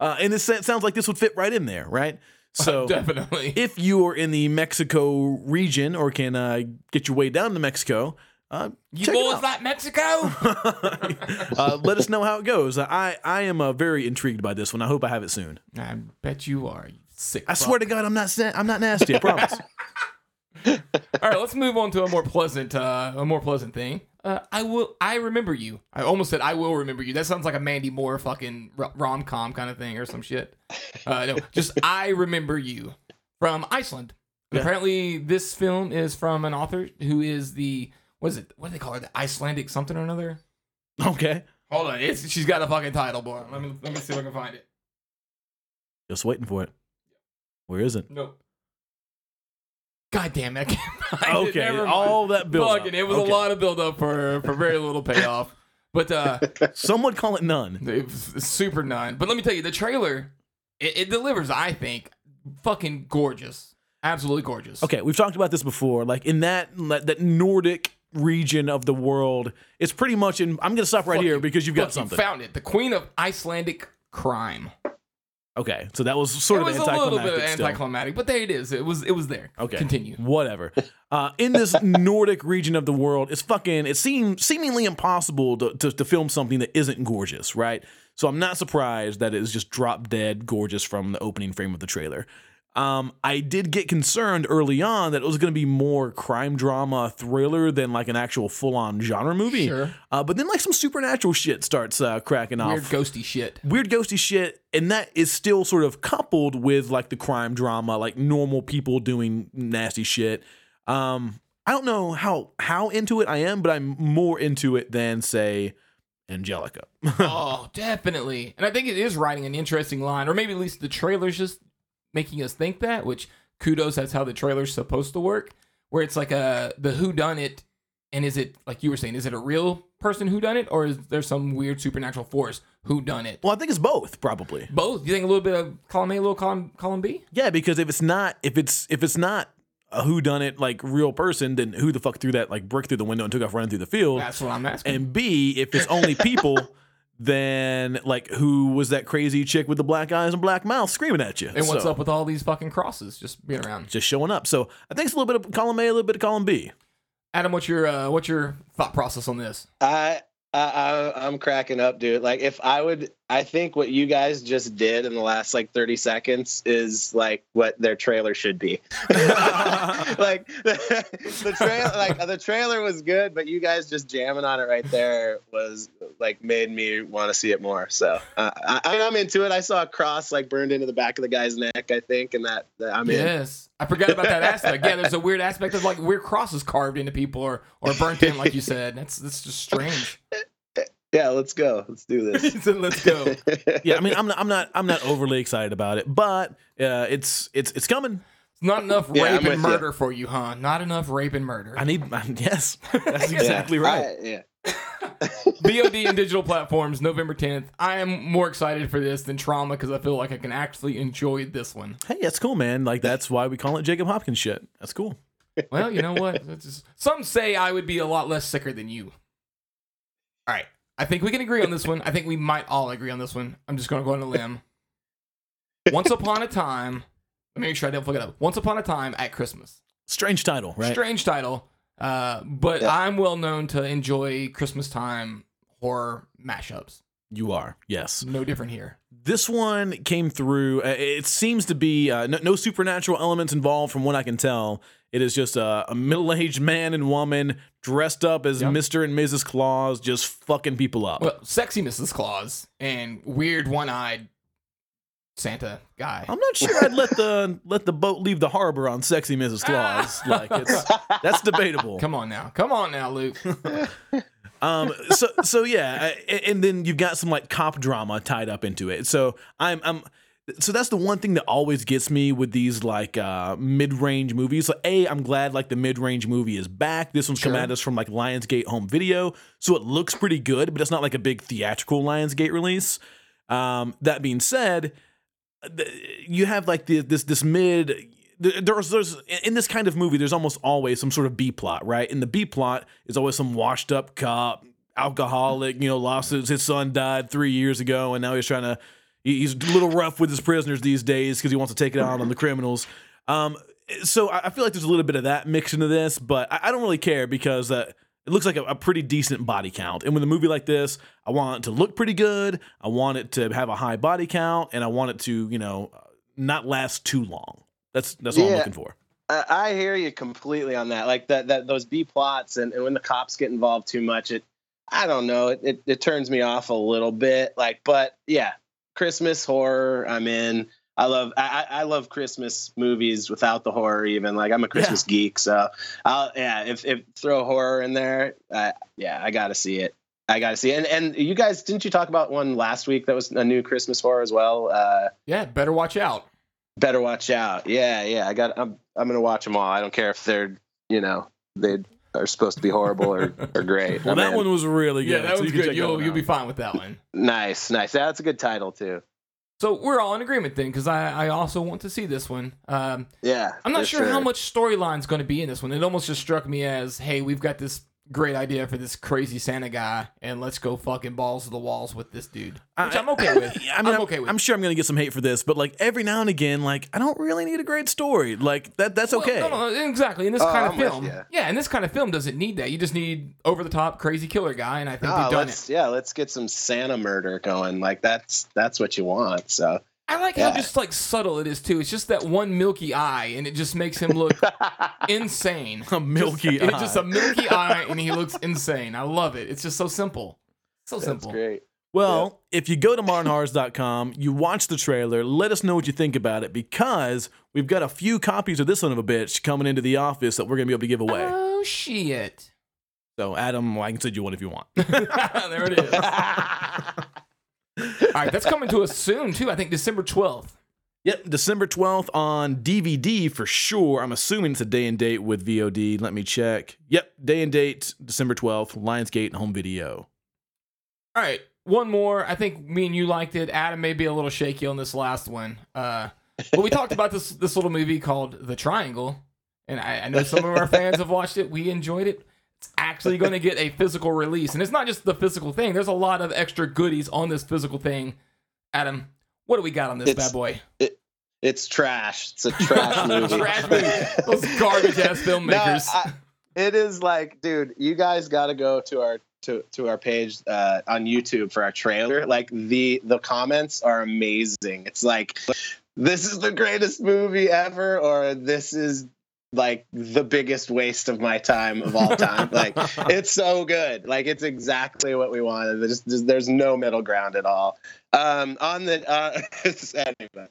Uh, and this it sounds like this would fit right in there, right? (laughs) So Definitely. if you are in the Mexico region or can uh, get your way down to Mexico, uh, you check it boys like Mexico? (laughs) uh, let us know how it goes. I I am uh, very intrigued by this one. I hope I have it soon. I bet you are. You sick. I swear to God, I'm not I'm not nasty. I promise. (laughs) (laughs) All right, let's move on to a more pleasant, uh, a more pleasant thing. Uh, I will. I remember you. I almost said I will remember you. That sounds like a Mandy Moore fucking rom com kind of thing or some shit. Uh, no, just I remember you from Iceland. Yeah. Apparently, this film is from an author who is the what is it? What do they call it? The Icelandic something or another. okay, Hold on, it's she's got a fucking title, boy. Let me let me see if I can find it. just waiting for it. Where is it? Nope. God damn it! I can't find it. Okay, Never all that build. Fucking, it was Okay. a lot of build up for for very little payoff. But uh, (laughs) Some would call it none. it super none. But let me tell you, the trailer it, it delivers. I think fucking gorgeous, absolutely gorgeous. Okay, we've talked about this before. Like in that that Nordic region of the world, it's pretty much in. I'm gonna stop right here because you've got Fuck, you something. found it. The Queen of Icelandic crime. Okay, so that was sort it of was a little bit anticlimactic, but there it is. It was it was there. Okay. continue. Whatever. Uh, in this (laughs) Nordic region of the world, it's fucking. It seems seemingly impossible to, to to film something that isn't gorgeous, right? So I'm not surprised that it is just drop dead gorgeous from the opening frame of the trailer. Um, I did get concerned early on that it was going to be more crime drama thriller than like an actual full on genre movie. Sure. Uh, but then like some supernatural shit starts uh, cracking off Weird ghosty shit. weird ghosty shit and that is still sort of coupled with like the crime drama like normal people doing nasty shit um i don't know how how into it i am but i'm more into it than say angelica (laughs) oh, definitely. And I think it is writing an interesting line, or maybe at least the trailer's just making us think that, which kudos, that's how the trailer's supposed to work, where it's like a the who done it, and is it like you were saying, is it a real person who done it, or is there some weird supernatural force who done it? well i think it's both probably Both. You think a little bit of column A, a little column column B? yeah because if it's not if it's if it's not a who done it like real person then who the fuck threw that like brick through the window and took off running through the field That's what I'm asking. and b if it's only people (laughs) then like who was that crazy chick with the black eyes and black mouth screaming at you And what's So- up with all these fucking crosses just being around? just showing up. So I think it's a little bit of column A, a little bit of column B. Adam, what's your uh, what's your thought process on this? I, I I I'm cracking up, dude. Like if I would, I think what you guys just did in the last like 30 seconds is like what their trailer should be. (laughs) like (laughs) the, (laughs) the trailer, like the trailer was good, but you guys just jamming on it right there was like made me want to see it more. So uh, I, I mean, I'm into it. I saw a cross like burned into the back of the guy's neck, I think, and that, that I'm in. Yes, I forgot about that aspect. Yeah, there's a weird aspect of like weird crosses carved into people or or burnt in, like you said. That's that's just strange. (laughs) Yeah, let's go. Let's do this. "Let's go." Yeah, I mean, I'm not, I'm not, I'm not overly excited about it, but uh, it's, it's, it's coming. It's not enough Yeah, I'm rape and with ya. murder for you, huh? Not enough rape and murder. I need, yes, (laughs) that's exactly Yeah, right. I- yeah. (laughs) VOD and digital platforms, November 10th. I am more excited for this than Trauma because I feel like I can actually enjoy this one. Hey, that's cool, man. Like that's why we call it Jacob Hopkins shit. That's cool. Well, you know what? Just- some say I would be a lot less sicker than you. All right. I think we can agree on this one. I think we might all agree on this one. I'm just going to go on a limb. Once upon a time, let me make sure I don't fuck it up. Once upon a time at Christmas. Strange title, right? Strange title, uh, but Yeah. I'm well known to enjoy Christmas time horror mashups. You are, yes. No different here. This one came through. uh, It seems to be uh, no, no supernatural elements involved, from what I can tell. It is just a, a middle-aged man and woman dressed up as Yep. Mr. and Mrs. Claus, just fucking people up. Well, sexy Mrs. Claus and weird one-eyed Santa guy. I'm not sure I'd let the (laughs) let the boat leave the harbor on sexy Mrs. Claus. (laughs) like it's that's debatable. Come on now, come on now, Luke. (laughs) Um, so so yeah, uh, and then you've got some like cop drama tied up into it. So I'm I'm so that's the one thing that always gets me with these like uh mid-range movies. So a, I'm glad like the mid-range movie is back. This one's come at us from like Lionsgate home video, so it looks pretty good, but it's not like a big theatrical Lionsgate release. Um, that being said, th- you have like the, this this mid there's there's in this kind of movie there's almost always some sort of B plot, right? And the B plot is always some washed up cop, alcoholic, you know, lost his, his son died 3 years ago and now he's trying to he's a little rough with his prisoners these days cuz he wants to take it out on the criminals. Um so I feel like there's a little bit of that mixed into this, but I, I don't really care because uh, it looks like a, a pretty decent body count. And with a movie like this, I want it to look pretty good. I want it to have a high body count, and I want it to, you know, not last too long. That's that's all I'm looking for. I, I hear you completely on that. Like that, that those B plots and, and when the cops get involved too much, it, I don't know, it, it, it turns me off a little bit. Like, but yeah, Christmas horror, I'm in. I love, I, I I love Christmas movies without the horror. Even like I'm a Christmas geek, so I'll yeah. If if throw horror in there, uh, yeah, I got to see it. I got to see it. And and you guys didn't you talk about one last week that was a new Christmas horror as well? Uh, Yeah, better watch out. Better watch out. Yeah, yeah. I got. I'm. I'm gonna watch them all. I don't care if they're. You know, they are supposed to be horrible or, or great. Well, I'm that in. one was really good Yeah, that so was you good. You'll you'll be fine with that one. nice, nice. Yeah, that's a good title too. So we're all in agreement then, because I, I also want to see this one. Um, Yeah. I'm not for sure, how much storyline's going to be in this one. It almost just struck me as, hey, we've got this great idea for this crazy Santa guy, and let's go fucking balls to the walls with this dude, which I- I'm okay with. (laughs) I mean, I'm okay with. I'm sure I'm gonna get some hate for this, but like every now and again, like I don't really need a great story. Like that. That's Well, okay. No, no, exactly. In this Oh, kind of I'm film, ya. yeah, in this kind of film doesn't need that. You just need over the top crazy killer guy, and I think Ah, they've done let's it. yeah, let's get some Santa murder going. Like that's that's what you want. So I like Yeah. how just like subtle it is too. It's just that one milky eye, and it just makes him look (laughs) insane. a milky It's eye. just a milky (laughs) eye, and he looks insane. I love it. It's just so simple. So that's simple. great. Well, if you go to modernhorrors.com, you watch the trailer, let us know what you think about it because we've got a few copies of this son of a bitch coming into the office that we're going to be able to give away. Oh shit! So, Adam, well, I can send you one if you want. (laughs) there it is. All right, that's coming to us soon too. I think December twelfth. yep, December 12th on DVD for sure. I'm assuming it's a day and date with VOD. Let me check. Yep, day and date, December 12th, Lionsgate home video. All right, one more. I think me and you liked it. Adam may be a little shaky on this last one. Uh, but we talked about this this little movie called The Triangle, and I, I know some of our fans have watched it. We enjoyed it. Actually going to get a physical release, and it's not just the physical thing. There's a lot of extra goodies on this physical thing. Adam, what do we got on this It's- bad boy? It's trash. It's a (laughs) trash movie. Trash (laughs) movie. Those garbage ass (laughs) filmmakers. No, I- it is like, dude, you guys got to go to our to, to our page uh, on YouTube for our trailer. Like the the comments are amazing. It's like this is the greatest movie ever, or this is like the biggest waste of my time of all time. (laughs) like it's so good. Like it's exactly what we wanted. There's there's, there's no middle ground at all. Um, on the uh, (laughs) anyway.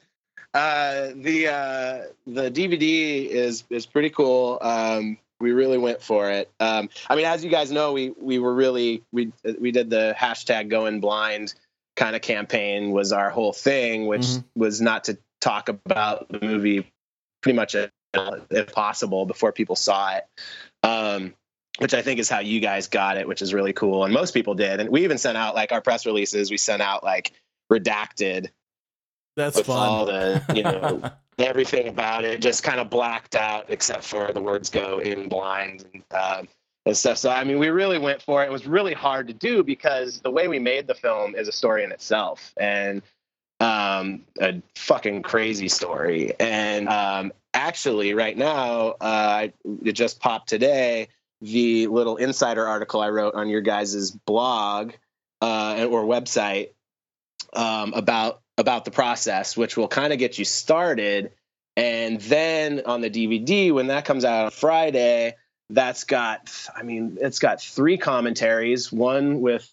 Uh, the uh, the DVD is is pretty cool. Um, we really went for it. Um, I mean, as you guys know, we we were really we we did the hashtag going blind kind of campaign was our whole thing, which Mhm. was not to talk about the movie pretty much if possible before people saw it. Um, which I think is how you guys got it, which is really cool. And most people did. And we even sent out like our press releases, we sent out like redacted That's with all fun. the, you know, (laughs) everything about it, just kind of blacked out except for the words go in blind and, um, and stuff. So, I mean, we really went for it. It was really hard to do because the way we made the film is a story in itself and um, a fucking crazy story. And um, actually, right now, uh, it just popped today the little insider article I wrote on your guys' blog uh, or website um, about about the process, which will kind of get you started. And then on the DVD, when that comes out on Friday, that's got, I mean, it's got three commentaries. One with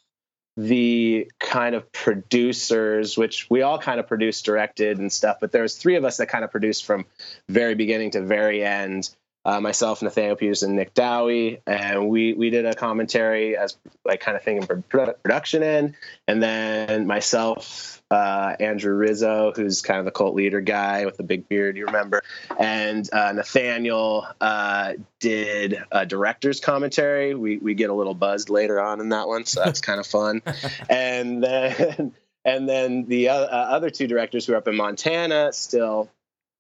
the kind of producers, which we all kind of produced, directed, and stuff. But there was three of us that kind of produced from very beginning to very end. Uh, myself, Nathaniel Peterson, Nick Dowie, and we we did a commentary as like kind of thing in production end, and then myself, uh, Andrew Rizzo, who's kind of the cult leader guy with the big beard, you remember, and uh, Nathaniel uh, did a director's commentary. We we get a little buzzed later on in that one, so that's (laughs) kind of fun, and then. And then the uh, other two directors who are up in Montana still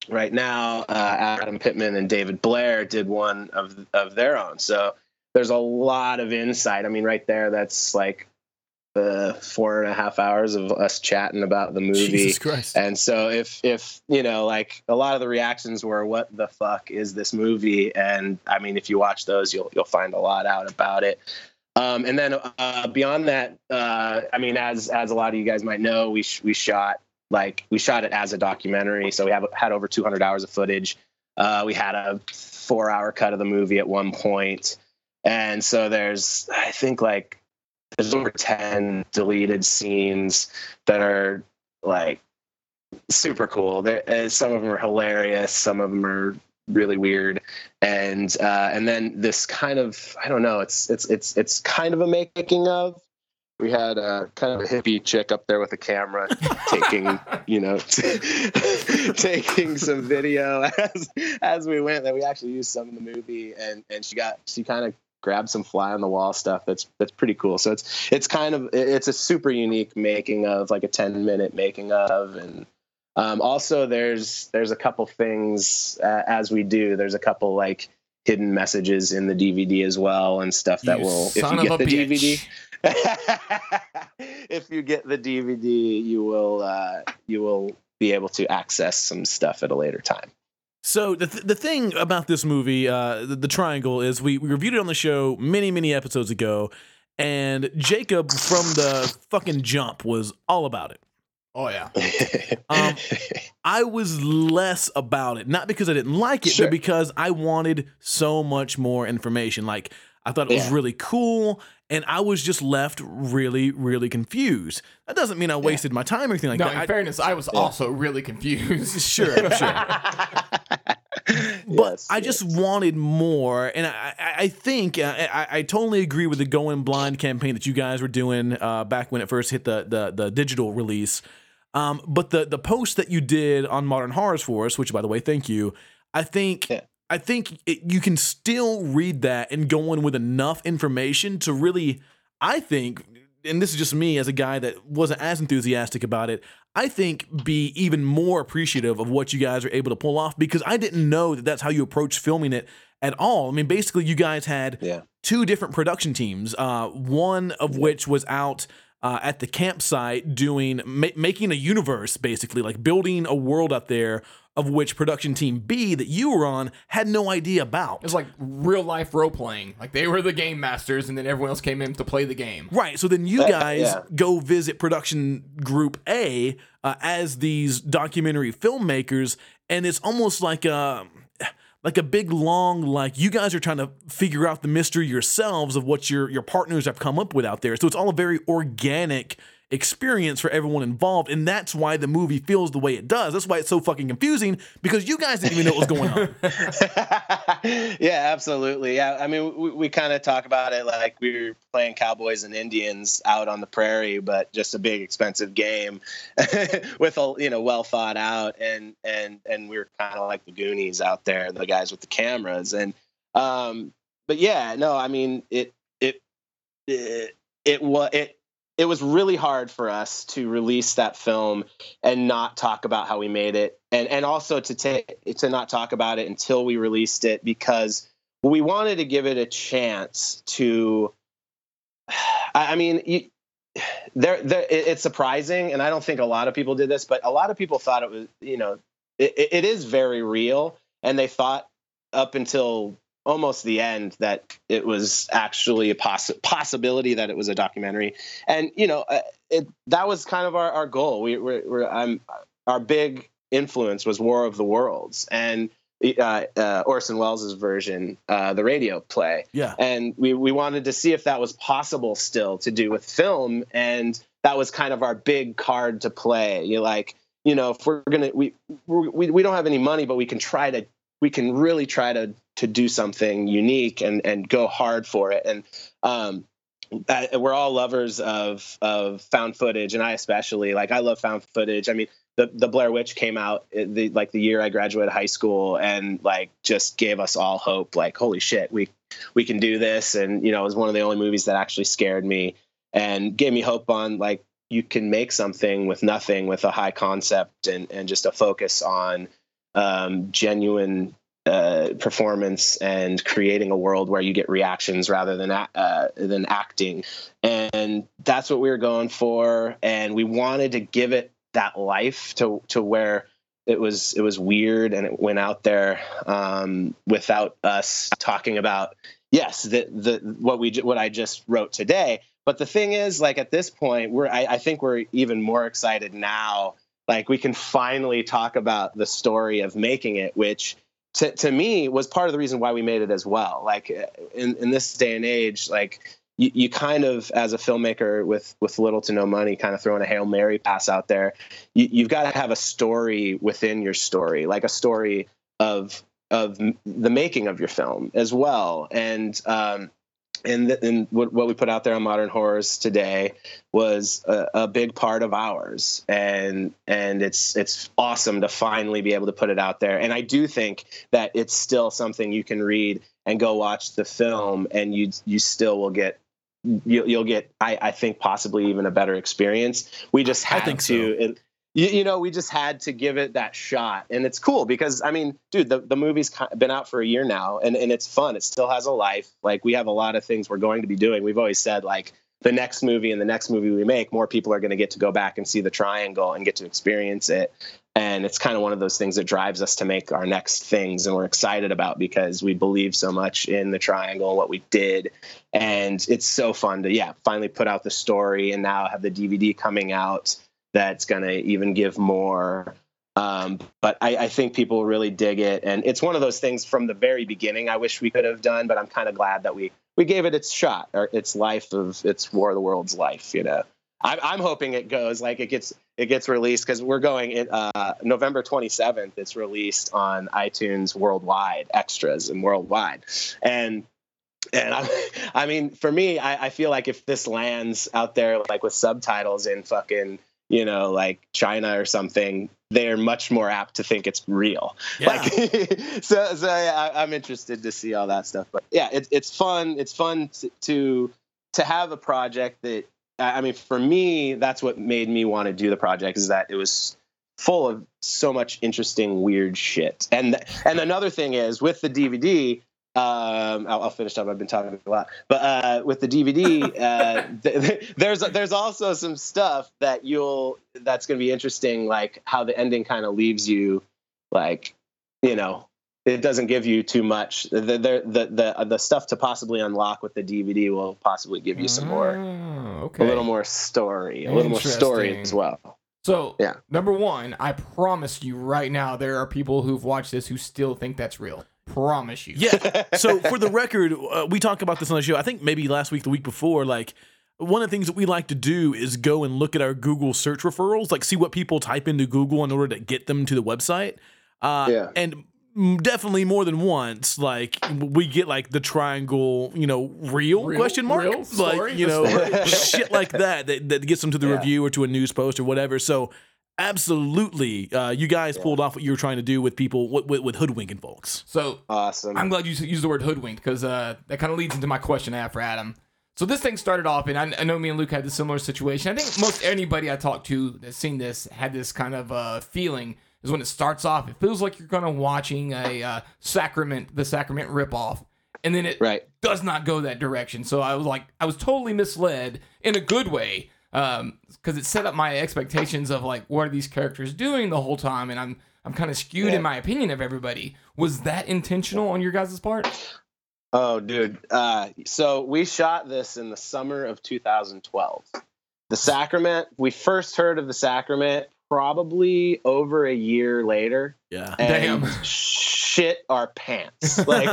right now, uh, Adam Pittman and David Blair did one of of their own. So there's a lot of insight. I mean, right there, that's like the four and a half hours of us chatting about the movie. And so if if you know, like a lot of the reactions were, "What the fuck is this movie?" And I mean, if you watch those, you'll you'll find a lot out about it. Um, and then uh, beyond that, uh, I mean, as as a lot of you guys might know, we sh- we shot like we shot it as a documentary, so we have had over 200 hours of footage. Uh, we had a four hour cut of the movie at one point, and so there's I think like there's over 10 deleted scenes that are like super cool. There, uh, some of them are hilarious, some of them are really weird, and uh, and then this kind of I don't know. It's it's it's it's kind of a making of. We had a kind of a hippie chick up there with a camera (laughs) taking, you know, (laughs) taking some video (laughs) as as we went. That we actually used some in the movie, and and she got she kind of grabbed some fly on the wall stuff. That's that's pretty cool. So it's it's kind of it's a super unique making of, like a ten minute making of, and um, also there's there's a couple things uh, as we do. There's a couple like hidden messages in the DVD as well, and stuff that You will if you get the bitch. DVD. (laughs) if you get the DVD, you will uh, you will be able to access some stuff at a later time. So the th- the thing about this movie, uh, the, the Triangle, is we, we reviewed it on the show many many episodes ago, and Jacob from the fucking jump was all about it. Oh yeah. (laughs) Um, I was less about it, not because I didn't like it, Sure. but because I wanted so much more information. Like I thought it was really cool, and I was just left really, really confused. That doesn't mean I wasted my time or anything like No, that. in I- fairness, I was also really confused. (laughs) sure, sure. (laughs) but Yes, I yes. just wanted more, and I, I, I think uh, I, I totally agree with the going blind campaign that you guys were doing uh, back when it first hit the the, the digital release. Um, but the the post that you did on Modern Horrors for us, which by the way, thank you. I think Yeah. I think it, you can still read that and go in with enough information to really, I think, and this is just me as a guy that wasn't as enthusiastic about it. I think be even more appreciative of what you guys are able to pull off because I didn't know that that's how you approach filming it at all. I mean, basically, you guys had Yeah. two different production teams. Uh, one of which was out uh, at the campsite doing ma- making a universe, basically like building a world up there. Of which production team B that you were on had no idea about. It was like real life role playing. Like they were the game masters, and then everyone else came in to play the game. Right. So then you Uh, guys yeah. go visit production group A uh, as these documentary filmmakers, and it's almost like a like a big long like you guys are trying to figure out the mystery yourselves of what your your partners have come up with out there. So it's all a very organic experience for everyone involved, and that's why the movie feels the way it does. That's why it's so fucking confusing because you guys didn't even know what was going on. (laughs) (laughs) yeah, absolutely. Yeah, I mean, we, we kind of talk about it like we were playing cowboys and Indians out on the prairie, but just a big expensive game (laughs) with a you know well thought out, and and and we were kind of like the Goonies out there, the guys with the cameras, and um, but yeah, no, I mean it it it it was it it was really hard for us to release that film and not talk about how we made it. And and also to take to not talk about it until we released it because we wanted to give it a chance to (sighs) i, mean you, (sighs) there, there it's surprising and i don't think a lot of people did this but a lot of people thought it was you know it, it is very real and they thought up until almost the end that it was actually a poss- possibility that it was a documentary and you know uh, it that was kind of our, our goal we we're, we're I'm, our big influence was war of the worlds and uh, uh, Orson Welles' version, uh, the radio play. Yeah. And we, we wanted to see if that was possible still to do with film. And that was kind of our big card to play. You like, you know, if we're going to, we, we, we don't have any money, but we can try to, we can really try to, to do something unique and, and go hard for it. And, um, uh, we're all lovers of of found footage, and I especially like I love found footage. I mean, the the Blair Witch came out the, like the year I graduated high school, and like just gave us all hope. Like, holy shit, we we can do this, and you know, it was one of the only movies that actually scared me and gave me hope on like you can make something with nothing, with a high concept and and just a focus on um, genuine uh, performance and creating a world where you get reactions rather than uh, than acting, and that's what we were going for. And we wanted to give it that life to to where it was it was weird and it went out there um, without us talking about yes the the what we what I just wrote today. But the thing is, like at this point, we're I, I think we're even more excited now. Like we can finally talk about the story of making it, which to, to me was part of the reason why we made it as well. Like in, in this day and age, like you, you kind of as a filmmaker with with little to no money kind of throwing a hail mary pass out there you, you've got to have a story within your story like a story of of the making of your film as well and um and, and what, what we put out there on modern horrors today was a, a, big part of ours. And and it's it's awesome to finally be able to put it out there. And i do think that it's still something you can read and go watch the film and you you still will get you, you'll get I, I think possibly even a better experience. We just had to so. it, you, you, know we just had to give it that shot. And it's cool because i mean dude the, the movie's been out for a year now and, and it's fun. It still has a life. Like we have a lot of things we're going to be doing. We've always said like the next movie and the next movie we make more people are going to get to go back and see the triangle and get to experience it. And it's kind of one of those things that drives us to make our next things and we're excited about because we believe so much in the triangle and what we did. And it's so fun to yeah finally put out the story and now have the dvd coming out that's going to even give more. Um, but I, I, think people really dig it. And it's one of those things from the very beginning i wish we could have done but i'm kind of glad that we we gave it its shot or its life of its war of the world's life you know. I'm, I'm hoping it goes like it gets it gets released because we're going in uh, November 27th. It's released on iTunes worldwide, extras and worldwide, and and I, (laughs) I mean, for me, I, I feel like if this lands out there like with subtitles in fucking you know like China or something, they're much more apt to think it's real. Yeah. Like, (laughs) so so yeah, I, am interested to see all that stuff. But yeah, it's it's fun. It's fun to, to to have a project that I mean, for me, that's what made me want to do the project is that it was full of so much interesting, weird shit. And and another thing is with the DVD. Um, I'll, I'll, finish up. I've been talking a lot, but uh, with the DVD, uh, (laughs) th- there's there's also some stuff that you'll that's going to be interesting, like how the ending kind of leaves you, like you know, it doesn't give you too much. The, the the the the stuff to possibly unlock with the DVD will possibly give you some more, oh, okay. a little more story, a little more story as well. So, yeah. number one, I promise you right now, there are people who've watched this who still think that's real. Promise you. Yeah. (laughs) So, for the record, uh, we talked about this on the show. I think maybe last week, the week before, like one of the things that we like to do is go and look at our Google search referrals, like see what people type into Google in order to get them to the website. Uh, Yeah. And definitely more than once, like we get like the triangle, you know, real, Real? question mark, Real? Story? like you know, shit like that, that that gets them to the (laughs) Yeah. review or to a news post or whatever. So. Absolutely, uh, you guys pulled off what you were trying to do with people with, with, with hoodwinking folks. So Awesome. I'm glad you used the word hoodwinked because uh, that kind of leads into my question I have for Adam. So this thing started off, and I, I know me and Luke had the similar situation. I think most anybody I talked to that's seen this had this kind of uh, feeling. Is when it starts off, it feels like you're kind of watching a uh, Sacrament, the Sacrament ripoff, and then it Right. does not go that direction. So I was like, I was totally misled in a good way, because it set up my expectations of like, what are these characters doing the whole time, and I'm I'm kind of skewed Yeah. in my opinion of everybody. Was that intentional on your guys' part? Oh, dude. Uh, so we shot this in the summer of 2012. The Sacrament, we first heard of the Sacrament probably over a year later. Yeah, And Damn. shit our pants. (laughs) Like,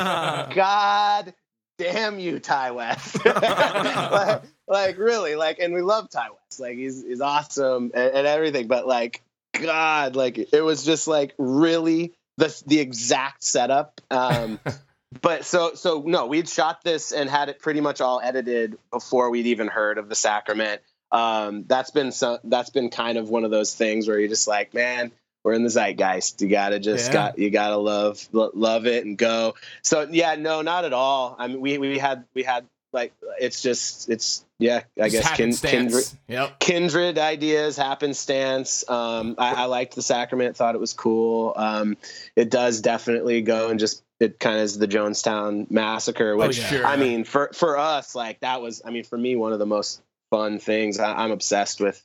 God damn you, Ti West. (laughs) like, like, really, like, and we love Ti West. Like, he's, he's awesome and, and everything. But, like, God, like, it was just like really the, the exact setup. Um, (laughs) but so so no we'd shot this and had it pretty much all edited before we'd even heard of the sacrament um that's been so that's been kind of one of those things where you're just like man we're in the zeitgeist you gotta just Yeah. got you gotta love lo- love it and go so yeah no not at all i mean we we had we had like it's just it's yeah i Just guess kin- kindred Yep. kindred ideas happenstance um I, I liked the sacrament thought it was cool um it does definitely go and just it kind of is the jonestown massacre which yeah. Sure. i mean for for us like that was i mean for me one of the most fun things I, i'm obsessed with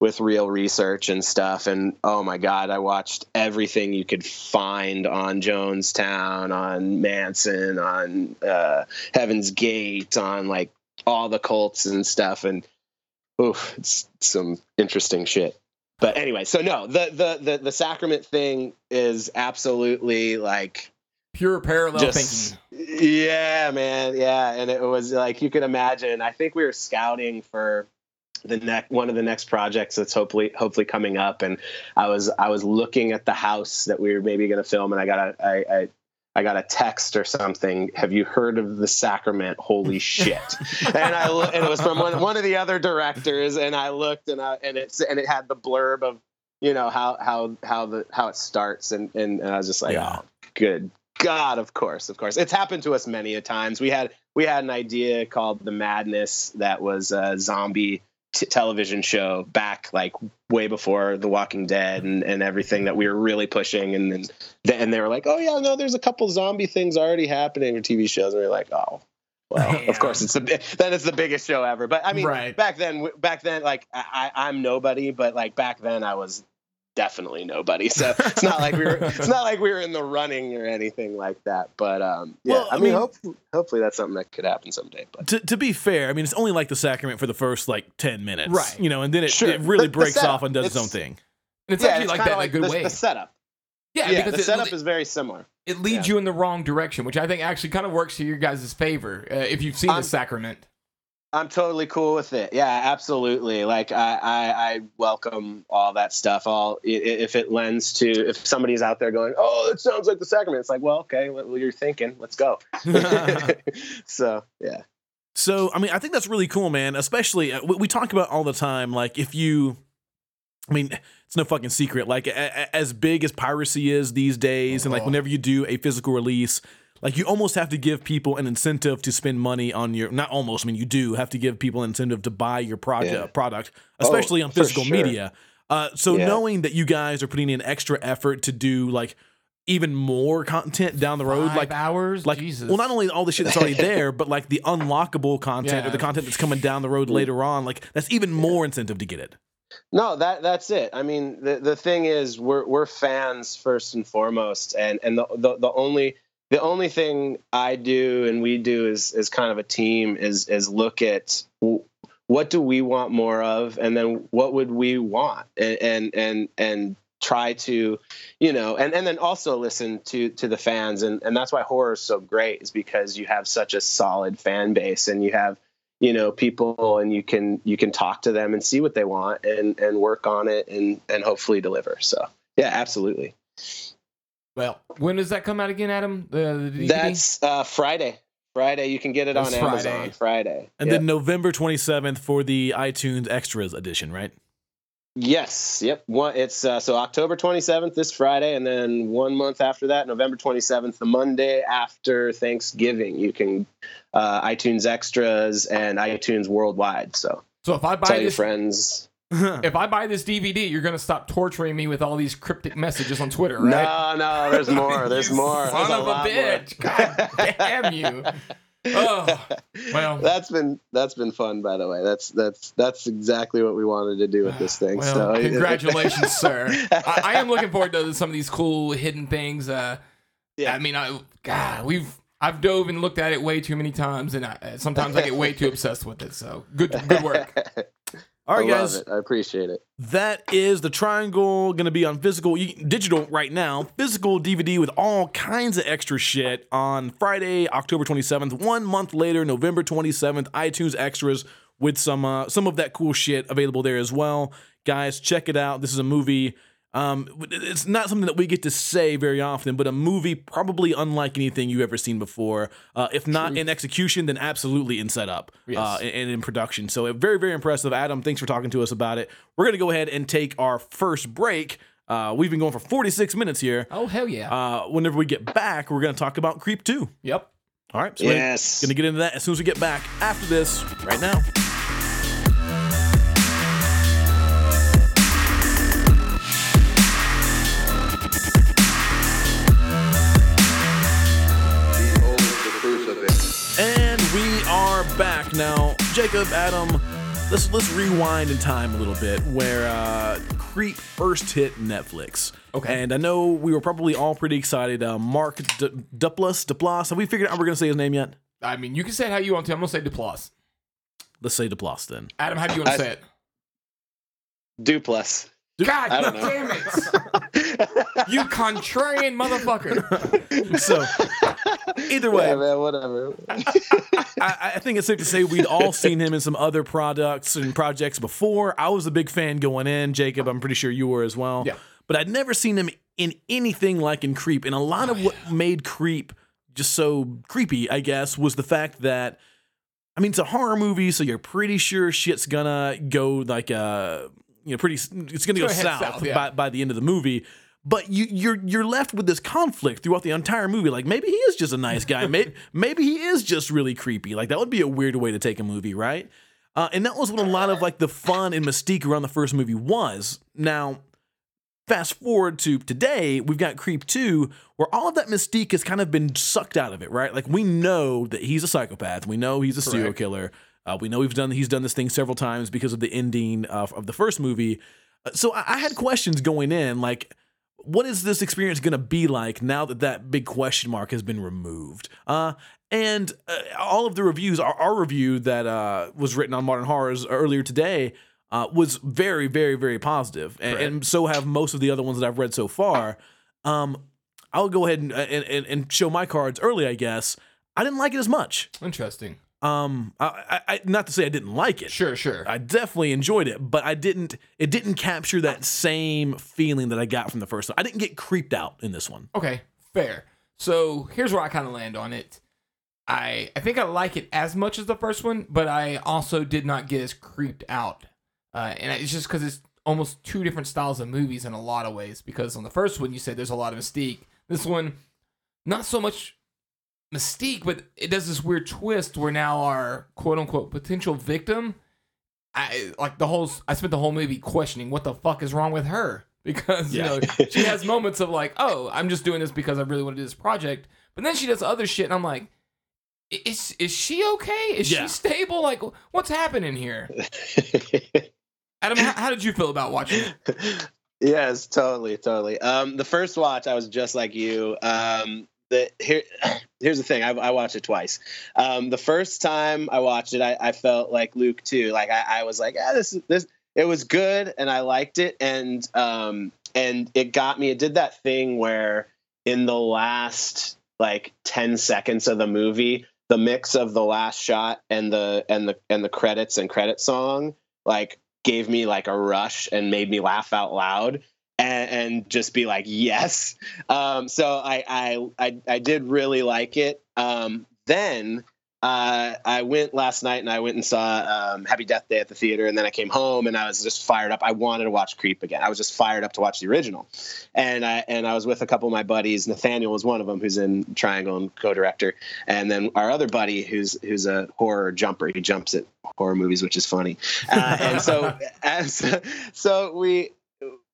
with real research and stuff and oh my god i watched everything you could find on jonestown on manson on uh heaven's gate on like all the cults and stuff and oof, it's some interesting shit. But anyway, so no, the the the, the sacrament thing is absolutely like Pure parallel just thinking. yeah, man, yeah, and it was like you can imagine. I think we were scouting for the next one of the next projects that's hopefully hopefully coming up, and I was I was looking at the house that we were maybe going to film, and I got a I, I I got a text or something. Have you heard of the sacrament? Holy (laughs) shit! and I and it was from one, one of the other directors, and I looked and I and it's and it had the blurb of you know how how how the how it starts, and and, and I was just like, Yeah. oh, good God, of course, of course. It's happened to us many a times. We had we had an idea called the Madness that was a zombie t- television show back like way before The Walking Dead and, and everything that we were really pushing. And then and they were like, oh yeah, no, there's a couple zombie things already happening in TV shows. And we are like, oh. Well, (laughs) Damn. of course, it's the (laughs) then it's the biggest show ever. But I mean, Right. back then, back then, like I, I- I'm nobody, but like back then, I was definitely nobody. So it's not like we were it's not like we were in the running or anything like that. But um yeah, Well, I, I mean, mean- hopefully, hopefully that's something that could happen someday. But to, to be fair, I mean, it's only like the sacrament for the first like 10 minutes. Right. You know, and then it, Sure. it really The- the breaks setup, off and does its, it's- own thing. And it's yeah, actually it's like kinda that in a good the, way. The setup, yeah, yeah, because the it, setup it, is very similar. it leads yeah. you in the wrong direction, which I think actually kind of works to your guys' favor uh, if you've seen I'm- the sacrament. I'm totally cool with it. Yeah, absolutely. Like I, I, I welcome all that stuff. All i- i- if it lends to if somebody's out there going, "Oh, it sounds like the sacrament," it's like, well, okay, what, what you're thinking, let's go. (laughs) (laughs) so yeah, So, I mean, I think that's really cool, man. Especially, uh, we, we talk about all the time, like, if you, I mean, it's no fucking secret. Like, a, a- as big as piracy is these days, and like, Oh. whenever you do a physical release, like, you almost have to give people an incentive to spend money on your, not almost, I mean, you do have to give people an incentive to buy your project, Yeah. product, Oh, especially on physical sure. media. Uh, so, Yeah. knowing that you guys are putting in extra effort to do, like, even more content down the road, Five like hours, like Jesus. well not only all the shit that's already (laughs) there but like the unlockable content or the content that's coming down the road later on like that's even more incentive to get it No, that that's it. I mean, the the thing is, we're we're fans first and foremost, and and the the, the only the only thing I do and we do is is kind of a team is is look at what do we want more of, and then what would we want, and and and, and try to you know and, and then also listen to to the fans. And and that's why horror is so great is because you have such a solid fan base and you have you know people and you can you can talk to them and see what they want and and work on it and and hopefully deliver. So yeah absolutely Well, when does that come out again, Adam? The, the DVD? that's uh friday friday you can get it That's on amazon Friday. friday And Yep. then November 27th for the iTunes Extras edition, right? yes yep one it's uh, so october 27th this friday and then one month after that november 27th the monday after thanksgiving you can uh itunes extras and itunes worldwide so so if I buy tell your this, friends (laughs) if I buy this DVD, you're gonna stop torturing me with all these cryptic messages on Twitter, right? No, no, there's (laughs) more. There's You more. Son There's of a lot more. bitch! God damn you! (laughs) Oh, well. that's been that's been fun, by the way. That's that's that's exactly what we wanted to do with this thing. Well, so congratulations, sir. I, I am looking forward to some of these cool hidden things. Uh, Yeah. I mean, I God, we've I've dove and looked at it way too many times, and I, sometimes I get way too obsessed with it. So good, good work. All I right, love guys. it. I appreciate it. That is the triangle going to be on physical, digital right now. Physical DVD with all kinds of extra shit on Friday, October 27th. One month later, November 27th, iTunes extras with some uh, some of that cool shit available there as well. Guys, check it out. This is a movie. Um, it's not something that we get to say very often, but a movie probably unlike anything you've ever seen before. Uh, if not in execution, then absolutely in setup uh, Yes. and, and in production. So uh, very, very impressive. Adam, thanks for talking to us about it. We're gonna go ahead and take our first break. Uh, we've been going for 46 minutes here. Oh hell yeah! Uh, whenever we get back, we're gonna talk about Creep 2. yep. All right, so we're Yes. gonna get into that as soon as we get back after this right now. Jacob, Adam, let's let's rewind in time a little bit where uh, Creep first hit Netflix. Okay. And I know we were probably all pretty excited. Uh, Mark D- Duplass, Duplass. Have we figured out we're gonna say his name yet? I mean, you can say it how you want to. I'm gonna say Duplass. Let's say Duplass then. Adam, how do you want to I- say it? Dupless. God I know. damn it! (laughs) You contrarian motherfucker. So either way, Yeah, man, whatever. I, I think it's safe to say we'd all seen him in some other products and projects before. I was a big fan going in. Jacob, I'm pretty sure you were as well. Yeah. But I'd never seen him in anything like in Creep. And a lot of what made Creep just so creepy, I guess, was the fact that I mean, it's a horror movie, so you're pretty sure shit's gonna go like uh you know, pretty it's gonna go south, south, yeah. by by the end of the movie. But you, you're you're left with this conflict throughout the entire movie. Like maybe he is just a nice guy. maybe (laughs) maybe he is just really creepy. Like that would be a weird way to take a movie, right? Uh, and that was what a lot of like the fun and mystique around the first movie was. Now, fast forward to today, we've got Creep 2, where all of that mystique has kind of been sucked out of it, right? Like we know that he's a psychopath. We know he's a serial Correct. killer. Uh, we know he's done he's done this thing several times because of the ending of, of the first movie. Uh, So I, I had questions going in, like, what is this experience going to be like now that that big question mark has been removed? Uh, and uh, all of the reviews, our, our review that uh, was written on Modern Horrors earlier today, uh, was very, very, very positive, and, Correct. and so have most of the other ones that I've read so far. Um, I'll go ahead and, and and and show my cards early, I guess. I didn't like it as much. Interesting. Um, I, I, not to say I didn't like it. Sure, sure. I definitely enjoyed it, but I didn't. It didn't capture that same feeling that I got from the first one. I didn't get creeped out in this one. Okay, fair. So here's where I kind of land on it. I I think I like it as much as the first one, but I also did not get as creeped out. Uh, and it's just because it's almost two different styles of movies in a lot of ways. Because on the first one, you said there's a lot of mystique. This one, not so much mystique, but it does this weird twist where now our quote unquote potential victim, I like the whole. I spent the whole movie questioning what the fuck is wrong with her (laughs) because Yeah. you know she has moments of like, oh, I'm just doing this because I really want to do this project, but then she does other shit, and I'm like. Is is she okay? Is Yeah. she stable? Like, what's happening here? (laughs) Adam, how, how did you feel about watching it? (laughs) yes, totally, totally. Um, the first watch, I was just like you. Um, here, (clears throat) here's the thing. I, I watched it twice. Um, the first time I watched it, I, I felt like Luke too. Like I, I was like, ah, this is this. It was good, and I liked it, and um, and it got me. It did that thing where in the last like ten seconds of the movie, the mix of the last shot and the and the and the credits and credit song like gave me like a rush and made me laugh out loud and, and just be like yes um, so I, I i i did really like it um, then uh, I went last night and I went and saw um, Happy Death Day at the theater, and then I came home and I was just fired up. I wanted to watch Creep again. I was just fired up to watch the original, and I and I was with a couple of my buddies. Nathaniel was one of them, who's in Triangle and co-director, and then our other buddy, who's who's a horror jumper. He jumps at horror movies, which is funny. Uh, and so, (laughs) as, so we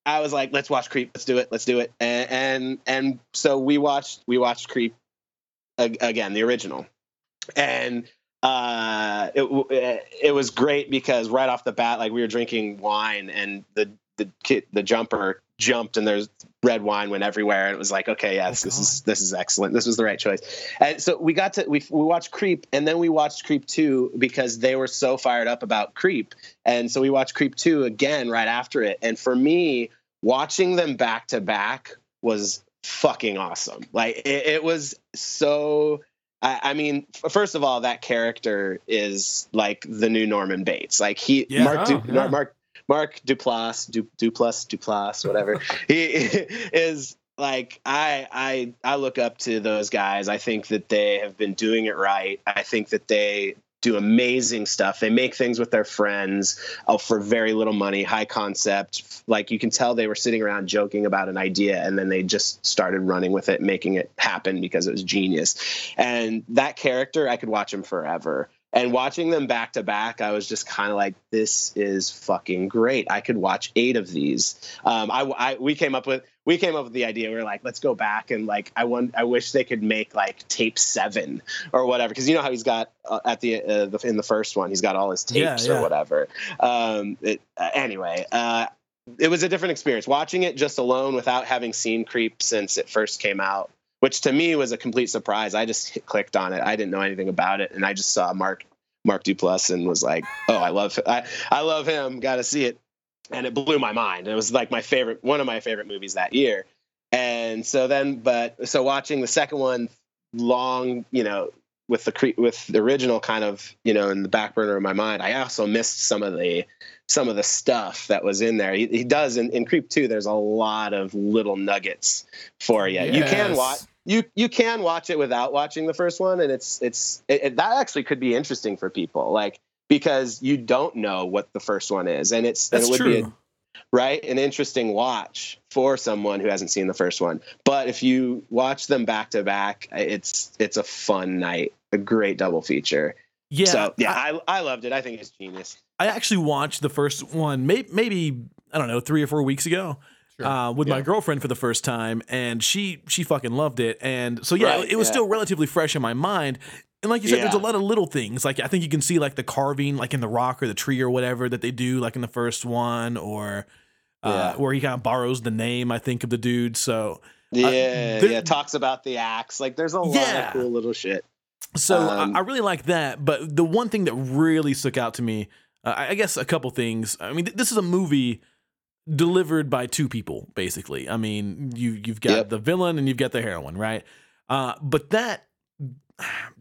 I was like, let's watch Creep. Let's do it. Let's do it. And and, and so we watched we watched Creep again, the original, and uh, it it was great because right off the bat, like we were drinking wine, and the the kid, the jumper jumped, and there's red wine went everywhere, and it was like, okay, yes, oh, this is this is excellent. This was the right choice. And so we got to we we watched Creep, and then we watched Creep two because they were so fired up about Creep, and so we watched Creep two again right after it. And for me, watching them back to back was fucking awesome. Like it, it was so. I, I, mean, first of all, that character is like the new Norman Bates. Like he, yeah, Mark, oh, du, yeah. Mark, Mark Duplass, du, Duplass, Duplass, whatever. (laughs) he (laughs) is like I I I look up to those guys. I think that they have been doing it right. I think that they do amazing stuff. They make things with their friends uh, for very little money, high concept. Like you can tell they were sitting around joking about an idea and then they just started running with it, making it happen because it was genius. And that character, I could watch him forever. And watching them back to back, I was just kind of like, "This is fucking great! I could watch eight of these." Um, I, I, we came up with we came up with the idea. We were like, "Let's go back and like, I want, I wish they could make like tape seven or whatever, because you know how he's got uh, at the, uh, the, in the first one, he's got all his tapes yeah, yeah. or whatever." Um, it, uh, anyway, uh, it was a different experience watching it just alone without having seen Creep since it first came out which to me was a complete surprise. I just hit, clicked on it. I didn't know anything about it, and I just saw Mark Mark Duplass and was like, "Oh, I love I I love him. Got to see it." And it blew my mind. It was like my favorite, one of my favorite movies that year. And so then, but so watching the second one, long, you know, with the with the original kind of you know in the back burner of my mind, I also missed some of the some of the stuff that was in there. He, he does in, in Creep 2, there's a lot of little nuggets for you. Yes. You can watch you you can watch it without watching the first one and it's it's it, it, that actually could be interesting for people like because you don't know what the first one is and it's That's and it would true. be a, right? An interesting watch for someone who hasn't seen the first one. But if you watch them back to back it's it's a fun night a great double feature. Yeah so yeah I, I, I loved it. I think it's genius. I actually watched the first one maybe, maybe i don't know three or four weeks ago Sure. Uh, with yeah. my girlfriend for the first time, and she she fucking loved it, and so yeah, right, it was yeah. still relatively fresh in my mind. And like you said, yeah. there's a lot of little things. Like I think you can see like the carving, like in the rock or the tree or whatever that they do, like in the first one, or uh, where he kind of borrows the name, I think, of the dude. So yeah, uh, yeah, talks about the axe. Like there's a lot of cool little shit. So um, I, I, really like that. But the one thing that really stuck out to me, uh, I guess, a couple things. I mean, th- this is a movie delivered by two people basically. I mean, you you've got yep. the villain and you've got the heroine, right? Uh, but that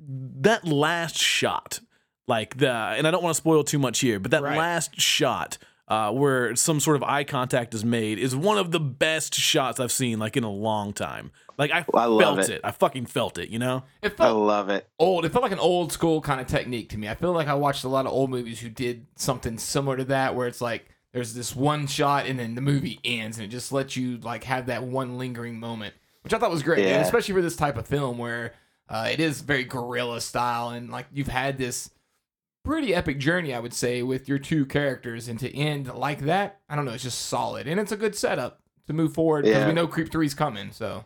that last shot, like the, and I don't want to spoil too much here, but that right. last shot uh, where some sort of eye contact is made is one of the best shots I've seen like in a long time. Like I, I felt it. it. I fucking felt it. You know. It felt I love it. Old. It felt like an old school kind of technique to me. I feel like I watched a lot of old movies who did something similar to that, where it's like there's this one shot and then the movie ends and it just lets you like have that one lingering moment which i thought was great yeah. and especially for this type of film where uh, it is very guerrilla style and like you've had this pretty epic journey i would say with your two characters and to end like that i don't know it's just solid and it's a good setup to move forward because yeah. we know creep 3 is coming so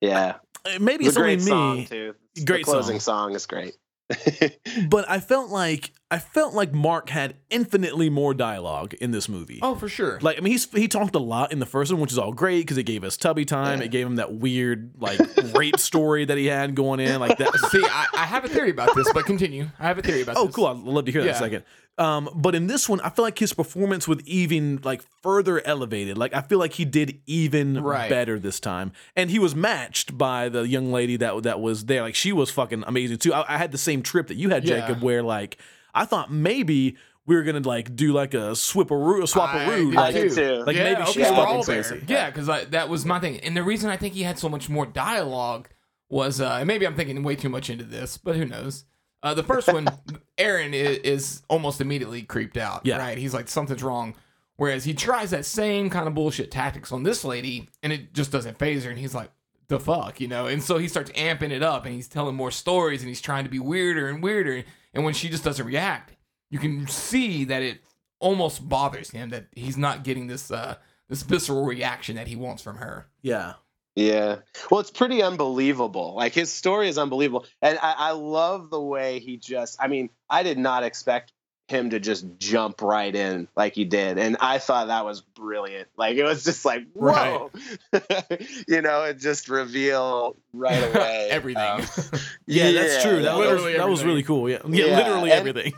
yeah uh, maybe it's, it's only me song too. great the closing song. song is great (laughs) but I felt like I felt like Mark had infinitely more dialogue in this movie. Oh, for sure. Like I mean, he's he talked a lot in the first one, which is all great because it gave us tubby time. Yeah. It gave him that weird like (laughs) rape story that he had going in, like that. See, I, I have a theory about this, but continue. I have a theory about this. Oh, this. cool! I'd love to hear that in a second. Um, but in this one, I feel like his performance was even like further elevated. Like I feel like he did even Right. better this time, and he was matched by the young lady that that was there. Like she was fucking amazing too. I, I had the same trip that you had, Yeah. Jacob, where like I thought maybe we were gonna like do like a swipperoo, a swapperoo, did like, I did too. like yeah, maybe okay, she's we're fucking all there. sexy. Yeah, because that was my thing. And the reason I think he had so much more dialogue was, uh, and maybe I'm thinking way too much into this, but who knows? Uh, the first one, (laughs) Aaron is, is almost immediately creeped out. Yeah. Right? He's like, something's wrong. Whereas he tries that same kind of bullshit tactics on this lady, and it just doesn't phase her. And he's like, the fuck, you know? And so he starts amping it up, and he's telling more stories, and he's trying to be weirder and weirder. And when she just doesn't react, you can see that it almost bothers him that he's not getting this uh this visceral reaction that he wants from her. yeah. Yeah. Well, it's pretty unbelievable. Like his story is unbelievable. And I, I love the way he just, I mean, I did not expect him to just jump right in like he did. And I thought that was brilliant. Like it was just like, whoa. (laughs) you know, it just reveal right (laughs) away. Everything. Um, (laughs) Yeah, that's true. That, was, that was really cool. Yeah, yeah, Yeah, literally everything.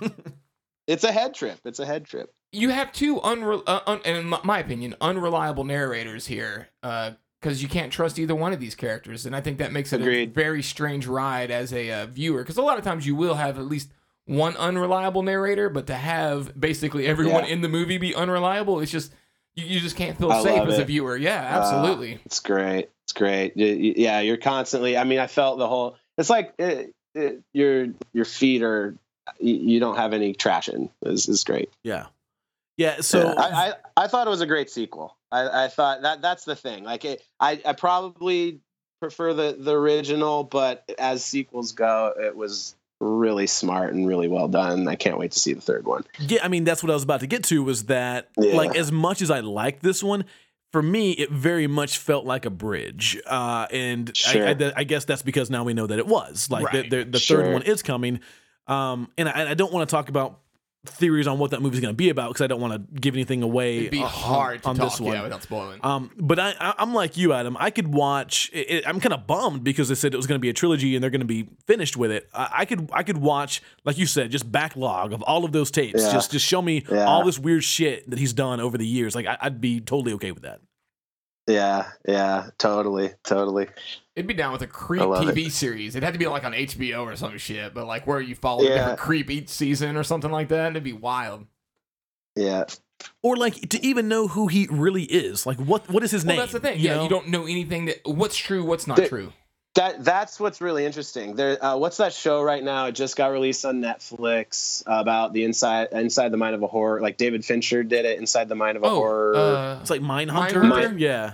It's a head trip. It's a head trip. you have two unre- uh, un- and in my- my opinion unreliable narrators here because you can't trust either one of these characters and i think that makes it a very strange ride as a uh, viewer because a lot of times you will have at least one unreliable narrator but to have basically everyone Yeah. in the movie be unreliable it's just you, you just can't feel I safe love as a viewer yeah Uh, absolutely It's great. It's great. Y- y- Yeah, you're constantly. I mean, I felt the whole. It's like it, it, your your feet are. You, you don't have any traction. Is is great. yeah, yeah. So Yeah. I, I I thought it was a great sequel. I, I thought that that's the thing. Like it, I I probably prefer the the original, but as sequels go, it was really smart and really well done. I can't wait to see the third one. Yeah, I mean that's what I was about to get to was that Yeah. like as much as I like this one, for me it very much felt like a bridge, uh, and Sure. I, I, I guess that's because now we know that it was like Right. the, the, the Sure. third one is coming, um, and I, I don't want to talk about theories on what that movie's going to be about because I don't want to give anything away. it'd be on- hard to on talk this one. yeah without spoiling Um, but I, I, I'm like you, Adam. I could watch. It, it- I'm kind of bummed because they said it was going to be a trilogy and they're going to be finished with it. I, I could, I could watch, like you said, just backlog of all of those tapes. Yeah. Just, just show me Yeah. all this weird shit that he's done over the years. Like I, I'd be totally okay with that. Yeah, yeah, totally, totally. It'd be down with a creep I love TV series. It'd have to be like on HBO or some shit, but like where you follow a Yeah. different creep each season or something like that. It'd be wild. Yeah, Or like to even know who he really is. Like what, what is his Well, name? that's the thing. you yeah, know? you don't know anything that what's true, what's not The- true. that that's what's really interesting. There, uh, what's that show right now? It just got released on Netflix about the inside inside the mind of a horror. Like David Fincher did it, inside the mind of a Oh, horror. uh, It's like Mindhunter. Mindhunter? Yeah,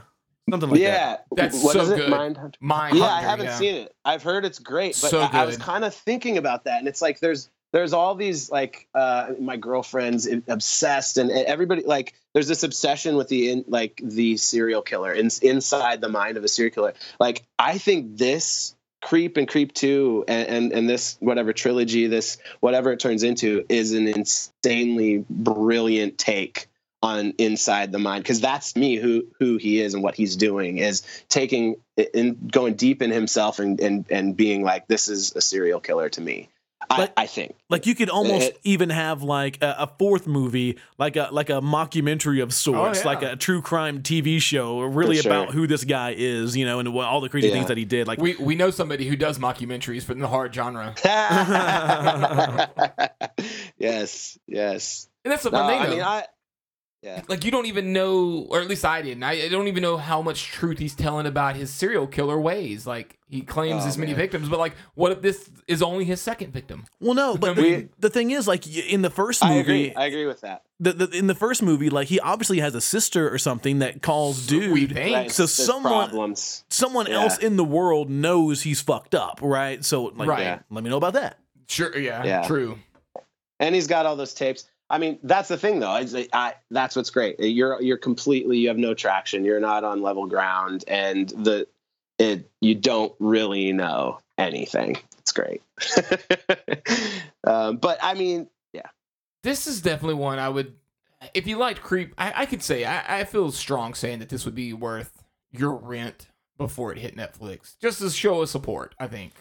something like that. yeah, That's what so is it? good. Mindhunter. Mind Yeah, I haven't yeah. seen it. I've heard it's great, but So I, I was kind of thinking about that, and it's like there's there's all these like uh, my girlfriend's obsessed, and everybody like there's this obsession with the in, like the serial killer in, inside the mind of a serial killer. Like I think this creep and creep two and, and and this whatever trilogy this whatever it turns into is an insanely brilliant take on inside the mind because that's me who who he is and what he's doing is taking and going deep in himself and and and being like this is a serial killer to me I, But- I think Like you could almost It- even have like a, a fourth movie, like a like a mockumentary of oh, sorts, Oh, yeah. like a true crime TV show, really sure. about who this guy is, you know, and what, all the crazy Yeah. things that he did. Like We we know somebody who does mockumentaries for the horror genre. (laughs) (laughs) yes yes And that's the no, fun thing I mean I like you don't even know or at least I didn't. I, I don't even know how much truth he's telling about his serial killer ways. Like he claims Oh, this many man. victims, but like what if this is only his second victim? Well, no, but I the, the thing is, like in the first I movie, agree I agree with that the, the, in the first movie, like he obviously has a sister or something that calls dude. We think. Right, So there's someone- problems Someone Yeah. else in the world knows he's fucked up, right? So, like, Right. Yeah. let me know about that. Sure, yeah, Yeah. true. and he's got all those tapes. I mean, that's the thing, though. Is I, that's what's great. You're you're completely you have no traction. You're not on level ground, and the it you don't really know anything. It's great. (laughs) um, but I mean, yeah, this is definitely one I would. If you liked Creep, I, I could say I, I feel strong saying that this would be worth your rent before it hit Netflix, just as show of support. I think.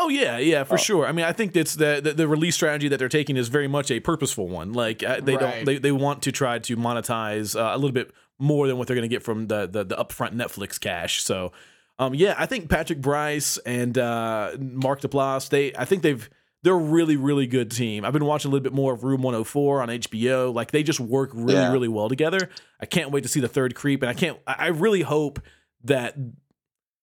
Oh yeah, yeah, for Oh. sure. I mean, I think it's the, the the release strategy that they're taking is very much a purposeful one. Like uh, they Right. don't they, they want to try to monetize uh, a little bit more than what they're going to get from the, the the upfront Netflix cash. So, um, yeah, I think Patrick Brice and uh, Mark Duplass, they I think they've they're a really really good team. I've been watching a little bit more of Room 104 on HBO. Like they just work really Yeah. really well together. I can't wait to see the third creep, and I can't. I really hope that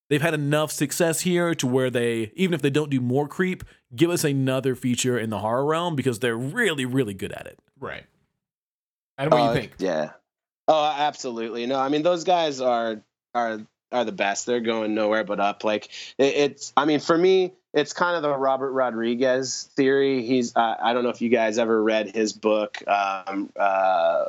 they've had enough success here to where they even if they don't do more creep give us another feature in the horror realm because they're really really good at it Right. Adam, what do Uh, you think? Yeah. Oh, absolutely. No, I mean those guys are are are the best. They're going nowhere but up. Like it, it's. I mean, for me, it's kind of the Robert Rodriguez theory. He's. Uh, I don't know if you guys ever read his book. Um. Uh.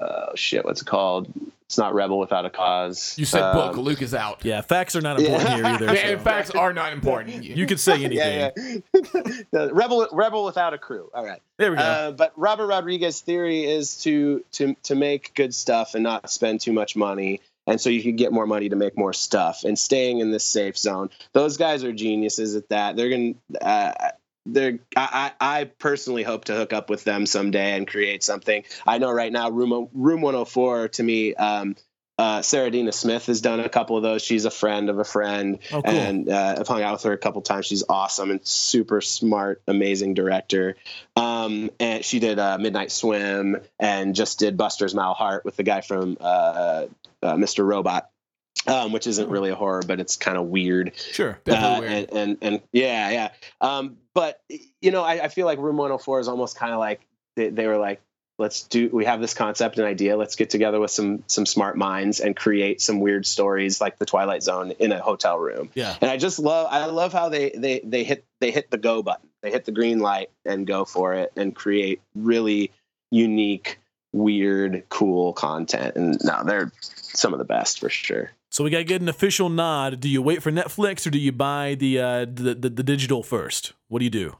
uh shit. What's it called? It's not Rebel Without a Cause. You said Um, book. Luke is out. yeah facts are not important Yeah. here either Yeah, in so. facts are not important. (laughs) you could say anything Yeah, yeah. (laughs) Rebel, Rebel without a crew. All right. there we go Uh, but Robert Rodriguez's theory is to to to make good stuff and not spend too much money, and so you can get more money to make more stuff and staying in this safe zone. Those guys are geniuses at that. They're gonna. Uh, they're, I, I personally hope to hook up with them someday and create something. I know right now, Room Room 104 to me, um, uh, Sarah Adina Smith has done a couple of those. She's a friend of a friend, oh cool and uh, I've hung out with her a couple times. She's awesome and super smart, amazing director. Um, and she did uh, Midnight Swim and just did Buster's Mile Mal Heart with the guy from uh, uh, Mr. Robot, um, which isn't really a horror, but it's kind of weird. sure Uh, weird. and, and and yeah, yeah. Um, but you know, I, I feel like Room 104 is almost kind of like they, they were like, let's do. We have this concept and idea. Let's get together with some some smart minds and create some weird stories like the Twilight Zone in a hotel room. yeah And I just love I love how they they they hit they hit the go button. They hit the green light and go for it and create really unique, weird, cool content. And no, they're some of the best for sure. So we gotta get an official nod do you wait for netflix or do you buy the uh the, the, the digital first what do you do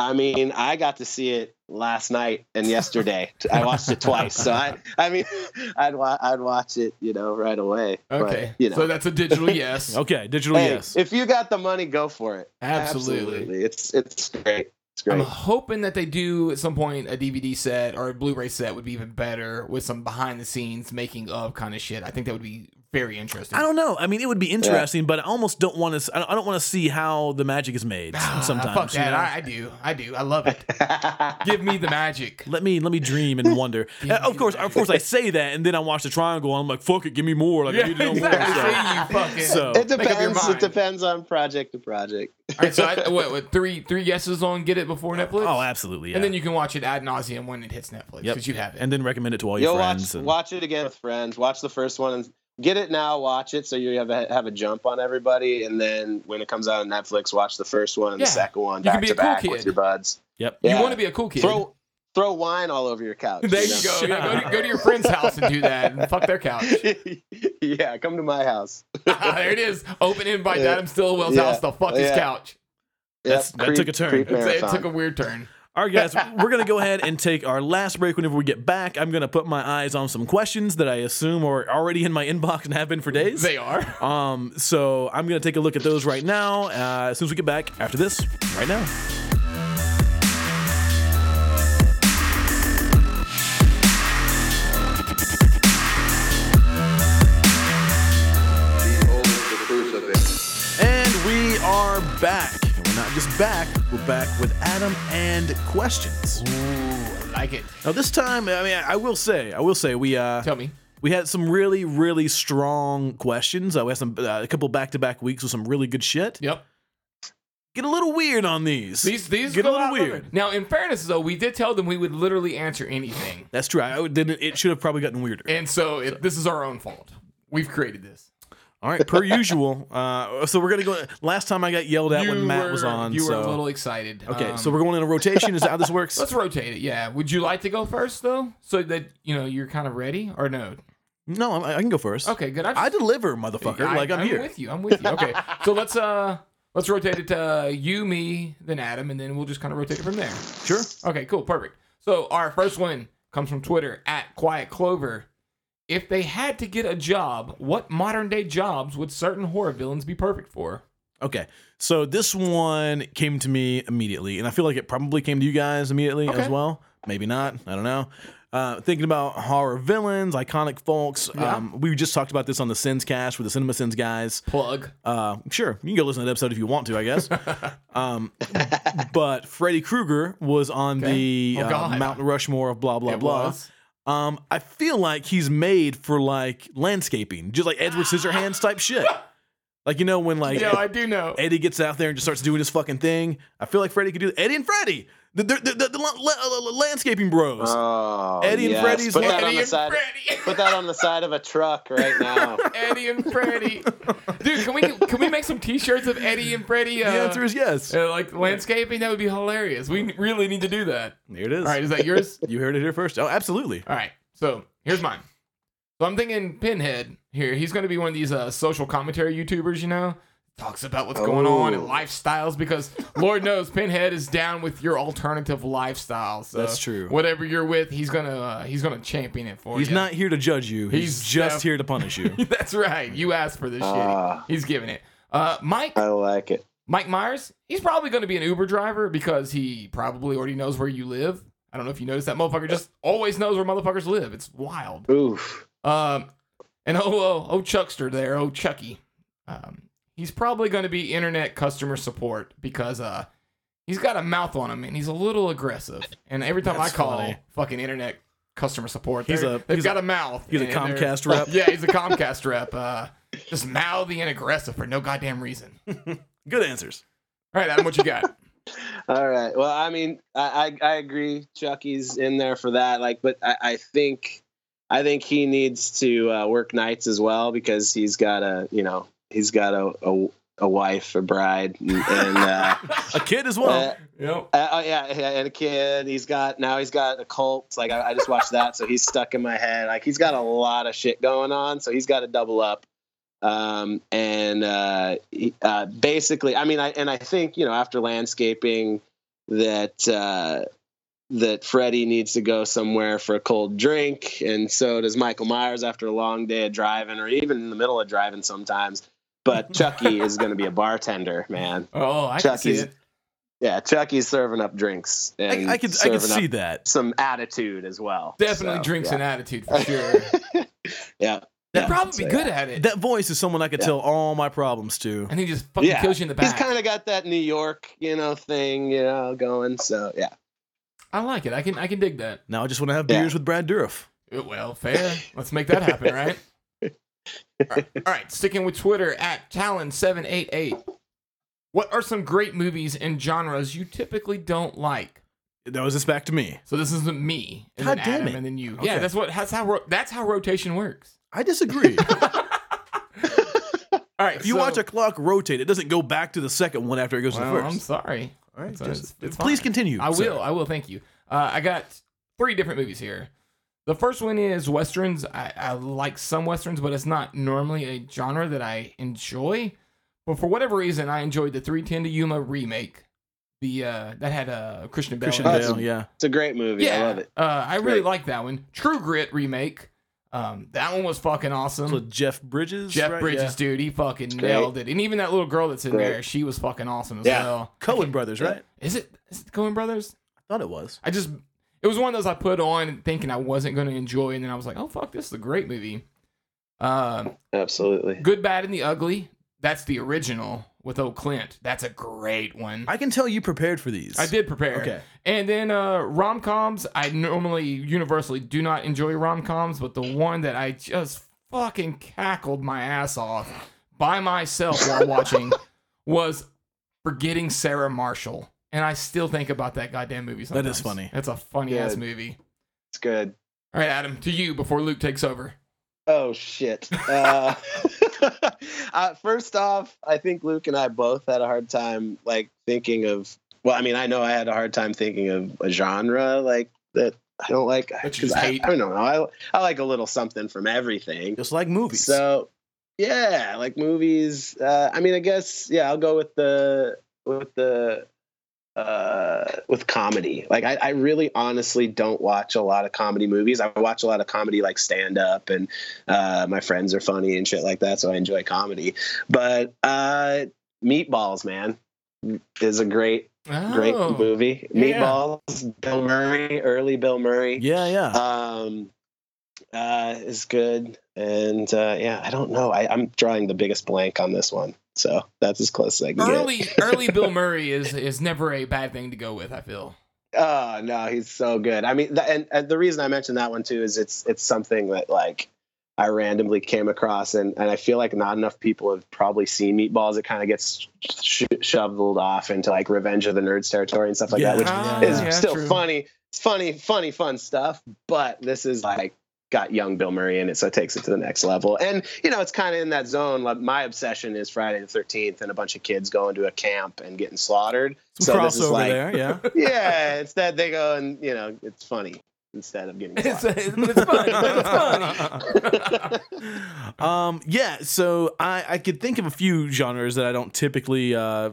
I mean, I got to see it last night and yesterday. (laughs) I watched it twice, so I, I mean, (laughs) I'd wa- I'd watch it, you know, right away. But, Okay. you know, So that's a digital (laughs) yes. okay digital hey, yes if you got the money, go for it. Absolutely. It's it's great. I'm hoping that they do at some point a DVD set or a Blu-ray set would be even better with some behind the scenes making of kind of shit. I think that would be very interesting. I don't know. I mean, it would be interesting, but I almost don't want to. I don't want to see how the magic is made. Sometimes, fuck you that. know? I, I do. I do. I love it. (laughs) Give me the magic. let me let me dream and wonder. (laughs) Uh, of course, of course, I say that, and then I watch the triangle, and I'm like, "Fuck it, give me more." Like, I need to know exactly. more. See, you fucking. So- it Make up your depends. It depends on project to project. All right, so I, (laughs) what, what, three three yeses on get it before Netflix? Oh, absolutely. Yeah. And then you can watch it ad nauseum when it hits Netflix Yep. because you have it. and then recommend it to all your You'll friends. watch and- watch it again with friends. Watch the first one and get it now. Watch it so you have a, have a jump on everybody, and then when it comes out on Netflix, watch the first one and Yeah. the second one You can back be to a cool back kid. with your buds. Yep. You want to be a cool kid. Throw throw wine all over your couch. there you you know? go. Yeah, go, to, go to your friend's (laughs) house and do that and fuck their couch. (laughs) yeah, come to my house. (laughs) there it is. Open invite to Yeah. Adam Stilwell's Yeah. house to fuck his Yeah. couch. That's- Yep, that took a turn. it took a weird turn. All right, guys, we're going to go ahead and take our last break. Whenever we get back, I'm going to put my eyes on some questions that I assume are already in my inbox and have been for days. They are. Um, so I'm going to take a look at those right now uh, as soon as we get back after this, right now. And we are back. We're back, we're back with Adam and questions. Ooh, I like it. Now this time, I mean, I will say, I will say, we uh, Tell me. we had some really, really strong questions. Uh, we had some uh, a couple back to back weeks with some really good shit. Yep. Get a little weird on these. These these get a little weird. weird. Now, in fairness, though, we did tell them we would literally answer anything, That's true. I, would then it should have probably gotten weirder. and so it, this is our own fault. We've created this. All right, per usual. Uh, so we're gonna go. Last time I got yelled at when Matt were, was on. You were a little excited. Okay, Um, so we're going in a rotation. Is that how this works? (laughs) let's rotate it. Yeah. Would you like to go first though, so that you know you're kind of ready, or no? No, I, I can go first. Okay, good. I, I deliver, motherfucker. I- like I'm, here. I'm with you. I'm with you. Okay, (laughs) so let's uh Let's rotate it to uh, you, me, then Adam, and then we'll just kind of rotate it from there. Sure. Okay, cool, perfect. So our first one comes from Twitter at Quiet Clover. If they had to get a job, what modern day jobs would certain horror villains be perfect for? Okay. So this one came to me immediately, and I feel like it probably came to you guys immediately Okay. as well. Maybe not. I don't know. Uh, thinking about horror villains, iconic folks. Yeah. Um, we just talked about this on the SinCast with the CinemaSins guys. Plug. Uh, sure, you can go listen to that episode if you want to, I guess. (laughs) um, but Freddy Krueger was on the Oh, uh. Mountain Rushmore of blah blah It blah. was. Um, I feel like he's made for like landscaping, just like Edward Scissorhands (laughs) type shit. Like you know when like Yeah, I do know. Eddie gets out there and just starts doing his fucking thing. I feel like Freddy could do Eddie and Freddy, the the, the, the, the la- la- landscaping bros. Oh, Eddie and yes. Freddy's Put that on Eddie the and side. Freddy. (laughs) Put that on the side of a truck right (laughs) now. Eddie and Freddy. Dude, can we can we make some T-shirts of Eddie and Freddy? Uh, the answer is yes. uh, like landscaping. That would be hilarious. We really need to do that. Here it is. All right, is that yours? (laughs) You heard it here first. Oh, absolutely. All right. So here's mine. So I'm thinking Pinhead here. He's going to be one of these uh, social commentary YouTubers, you know, talks about what's going on and Oh. lifestyles because (laughs) Lord knows Pinhead is down with your alternative lifestyle. So That's true. Whatever you're with, he's gonna uh, he's gonna champion it for He's you. He's not here to judge you. He's, He's just def- here to punish you. (laughs) That's right. You asked for this Ah. shit. He's giving it. Uh, Mike I like it. Mike Myers, he's probably going to be an Uber driver because he probably already knows where you live. I don't know if you noticed that motherfucker just always knows where motherfuckers live. It's wild. Oof. Um, and oh, oh, oh, Chuckster there, oh Chucky. Um, he's probably going to be internet customer support because uh, he's got a mouth on him and he's a little aggressive. And every time That's I call funny. fucking internet customer support, He's a- they've he's got a- a, mouth. He's a and they're- Comcast (laughs) rep. Yeah, he's a Comcast rep. Uh, just mouthy and aggressive for no goddamn reason. (laughs) Good answers. All right, Adam, what you got? (laughs) All right. Well, I mean, I, I I agree. Chucky's in there for that. Like, but I, I think I think he needs to uh, work nights as well because he's got a you know he's got a a, a wife, a bride, and, and uh, (laughs) A kid as well. uh, Yep. uh, oh yeah, yeah, and a kid. He's got now he's got a cult. Like I, I just watched that, so he's stuck in my head. Like he's got a lot of shit going on, so he's got to double up. Um, and uh, he- uh, basically, I mean, I and I think you know after landscaping that uh, that Freddie needs to go somewhere for a cold drink, and so does Michael Myers after a long day of driving, or even in the middle of driving sometimes. But Chucky is going to be a bartender, man. Oh, I can see Chucky's it. Yeah, Chucky's serving up drinks. And I, I could I could serving see up that. some attitude as well. Definitely So, drinks yeah. and attitude for sure. (laughs) yeah. He'd Yeah, probably so, be good at it. That voice is someone I could Yeah. tell all my problems to. and he just fucking Yeah. kills you in the back. He's kind of got that New York, you know, thing, you know, going. So yeah. I like it. I can I can dig that. Now I just want to have Yeah. beers with Brad Dourif. Well, fair. Let's make that happen, right? (laughs) All right, all right, sticking with Twitter at Talon788. What are some great movies and genres you typically don't like? That was this back to me. So this isn't me, and God then damn Adam, it. and then you. Okay. Yeah, that's what that's how ro- that's how rotation works. I disagree. (laughs) All right, if you so- watch a clock rotate, it doesn't go back to the second one after it goes well, to the I'm first. sorry. All right, It's- just- it's- it's please fine. continue. I sir. will. I will. Thank you. Uh, I got three different movies here. The first one is westerns. I, I like some westerns, but it's not normally a genre that I enjoy. But for whatever reason, I enjoyed the 310 to Yuma remake. The uh, that had uh, Christian Bale. Christian in it. Bale. Bale, yeah. It's a great movie. Yeah, I love it. Uh, I really like that one. True Grit remake. Um, that one was fucking awesome. So Jeff Bridges. Jeff right? Bridges, Yeah. dude, he fucking Great. nailed it. And even that little girl that's in Great. there, she was fucking awesome as Yeah. well. Coen Brothers, right? Is it? Is it Coen Brothers? I thought it was. I just it was one of those I put on thinking I wasn't going to enjoy, and then I was like, oh fuck, this is a great movie. Um, Absolutely. Good, Bad, and the Ugly. That's the original with Old Clint. That's a great one. I, I can tell you prepared for these. I did prepare. Okay. And then uh, rom coms. I normally universally do not enjoy rom coms, but the one that I just fucking cackled my ass off by myself while watching (laughs) was Forgetting Sarah Marshall. And I still think about that goddamn movie. That is funny. It's a funny ass movie. It's good. All right, Adam, to you before Luke takes over. Oh shit. Uh, (laughs) uh, first off, I think Luke and I both had a hard time like thinking of. Well, I mean, I know I had a hard time thinking of a genre like that. I don't like That you 'cause just I. I don't know. I I like a little something from everything. Just like movies. So Yeah, like movies. Uh, I mean, I guess yeah. I'll go with the with the uh, with comedy. Like I, I really honestly don't watch a lot of comedy movies. I watch a lot of comedy like stand up and uh, my friends are funny and shit like that. So I enjoy comedy. But uh, Meatballs, man, is a great great Oh. movie. Yeah. Meatballs, Bill Murray, early Bill Murray Yeah, yeah. um uh is good and uh yeah i don't know I, i'm drawing the biggest blank on this one so that's as close as i can Early get early Bill Murray is is never a bad thing to go with. I feel. oh (laughs) no he's so good i mean th- and, and the reason i mentioned that one too is it's it's something that like i randomly came across and and i feel like not enough people have probably seen meatballs it kind of gets sh- shoveled off into like revenge of the nerds territory and stuff like Yeah. that which Ah, is yeah, still true. funny it's funny funny fun stuff but this is like got young bill murray in it so it takes it to the next level and you know it's kind of in that zone like my obsession is friday the 13th and a bunch of kids going to a camp and getting slaughtered Some so this is crossover like there, yeah. (laughs) yeah instead they go and you know it's funny instead of getting It's, slaughtered. it's, it's funny. It's funny. (laughs) um, yeah, so I, I could think of a few genres that I don't typically uh,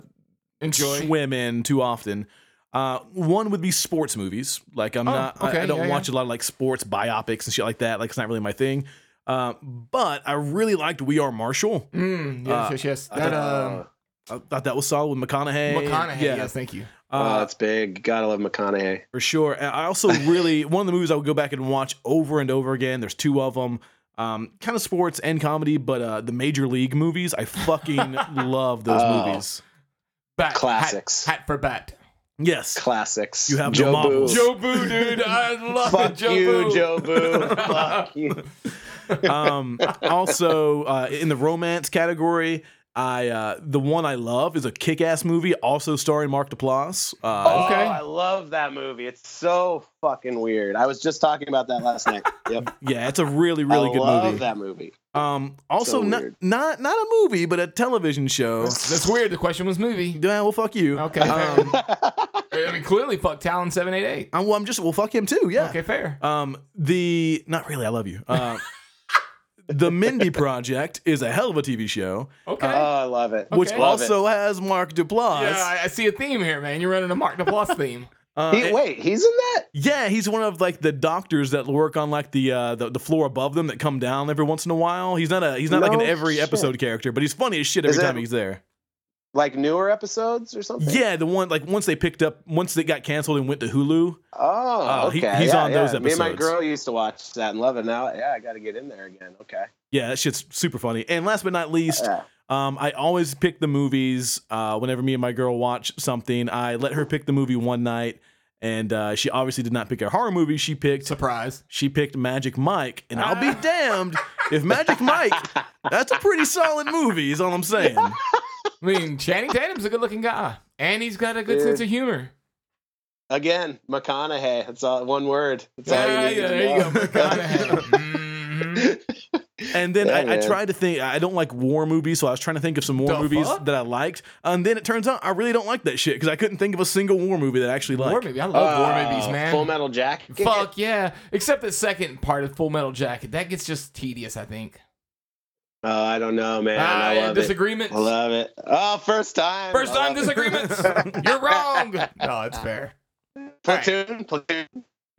Enjoy. swim in too often. Uh, one would be sports movies. Like I'm Oh, not, I- I, don't yeah, watch a lot of like sports biopics and shit like that. Like it's not really my thing. Uh, but I really liked We Are Marshall. Mm, yes, Uh, yes, yes. I That Oh, um, I thought that was solid with McConaughey. McConaughey. yeah, Yes, thank you. oh, uh, that's big gotta love mcconaughey for sure. I also (laughs) really one of the movies I would go back and watch over and over again. There's two of them. Um, kind of sports and comedy, but uh, the Major League movies, I fucking (laughs) love those Oh. movies. Bat, hat- Classics. Hat, for bat. Yes, classics You have joe the. Boo. Joe Boo, dude. I (laughs) love fuck it. Joe you Boo. Jobu (laughs) fuck you um, also uh, in the romance category, I uh, the one I love is a kick-ass movie, also starring Mark Duplass. Uh, Oh, Okay. I love that movie. It's so fucking weird. I was just talking about that last night. (laughs) Yep. yeah, it's a really really I good movie. I love that movie. Um, also So not not not a movie, but a television show. That's weird. The question was movie. Yeah, well, fuck you. Okay. Um, (laughs) I mean, clearly, fuck Talon seven eight eight. I'm, well, I'm just well, fuck him too. Yeah. Okay, fair. Um, the not really. I love you. Uh, (laughs) the Mindy Project is a hell of a TV show, Okay. oh, I love it. which Okay. Love it. also has Mark Duplass. yeah, I, I see a theme here, man. You're running a Mark Duplass (laughs) theme. Uh, He, wait, he's in that? Yeah, he's one of like the doctors that work on like the uh the, the floor above them that come down every once in a while. He's not a he's not like an every shit. episode character, but he's funny as shit every Is it- time he's there. Like newer episodes or something? Yeah, the one like once they picked up once they got canceled and went to Hulu. Oh, he- okay. he's yeah, on those yeah. Me and my girl used to watch that and love it. Now, yeah, I got to get in there again. Okay. Yeah, that shit's super funny. And last but not least, Yeah. um, I always pick the movies. Uh, whenever me and my girl watch something, I let her pick the movie one night, and uh, she obviously did not pick a horror movie. She picked Surprise. she picked Magic Mike, and I'll be (laughs) damned if Magic Mike. That's a pretty solid movie. Is all I'm saying. (laughs) I mean, Channing Tatum's a good looking guy, and he's got a good Dude. sense of humor. Again, McConaughey. That's all. One word. That's all Yeah, you need yeah, to there you go. McConaughey. (laughs) Mhm. And then Yeah, (laughs) I, I tried to think. I don't like war movies, so I was trying to think of some war The movies fuck? that I liked. And then it turns out I really don't like that shit because I couldn't think of a single war movie that I actually liked. War movie. I love war Oh, movies, man. Full Metal Jacket. Fuck yeah. Except the second part of Full Metal Jacket. That gets just tedious, I think. Oh, I don't know, man. Ah, I love it. disagreements. I love it. Oh, first time. First I time disagreements. (laughs) You're wrong. No, it's fair. Platoon. Platoon.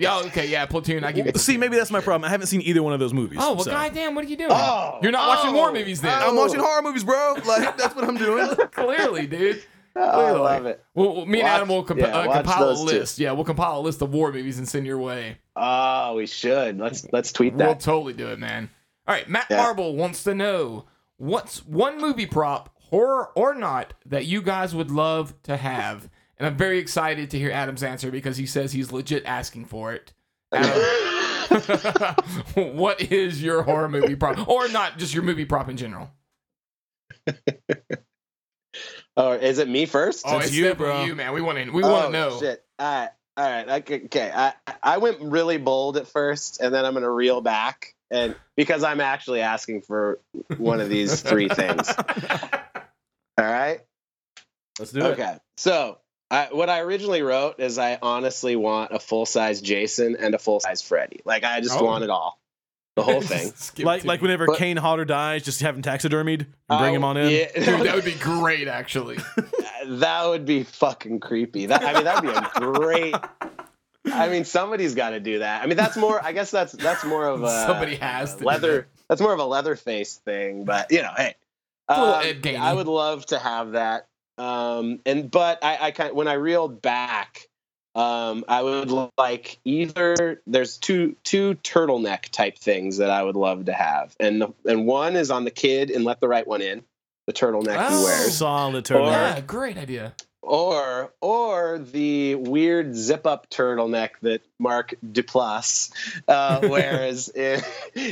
Yeah, okay, yeah, Platoon. I give you. See, maybe that's my problem. I haven't seen either one of those movies. Oh well, so. goddamn! What are you doing? Oh, You're not watching war oh, movies then. I'm watching horror movies, bro. Like that's what I'm doing. (laughs) Clearly, dude. (laughs) Oh, I love it. Well, well, me and Watch- Adam will comp- yeah, uh, compile a those two. list. Yeah, we'll compile a list of war movies and send your way. Oh, we should. Let's let's tweet that. We'll totally do it, man. All right, Matt Yeah. Marble wants to know what's one movie prop, horror or not, that you guys would love to have. And I'm very excited to hear Adam's answer because he says he's legit asking for it. Adam, (laughs) what is your horror movie prop, or not just your movie prop in general? (laughs) oh, is it me first? Oh, It's it's you, you, bro. You man, we want to. We want to Oh, know. Shit. All right. All right. Okay. okay. I I went really bold at first, and then I'm gonna reel back, and because I'm actually asking for one of these three things. (laughs) All right. Let's do it. Okay. So I, what I originally wrote is I honestly want a full size Jason and a full size Freddy. Like I just Oh. want it all. the whole (laughs) thing. Like like whenever But- Kane Hodder dies, just have him taxidermied and bring him on in. Yeah, Dude, that would be great, actually. (laughs) that would be fucking creepy. That I mean, that'd be a great. I mean, somebody's got to do that. I mean, that's more. I guess that's that's more of a Somebody has to do leather. That's more of a Leatherface thing. But you know, hey, um, I would love to have that. Um, and but I, I kind when I reeled back, um, I would like either there's two two turtleneck type things that I would love to have, and the, and one is on the kid and let the right one in, the turtleneck Oh. he wears. Solid turtle. Yeah, great idea. Or or the weird zip up turtleneck that Mark Duplass uh, (laughs) wears in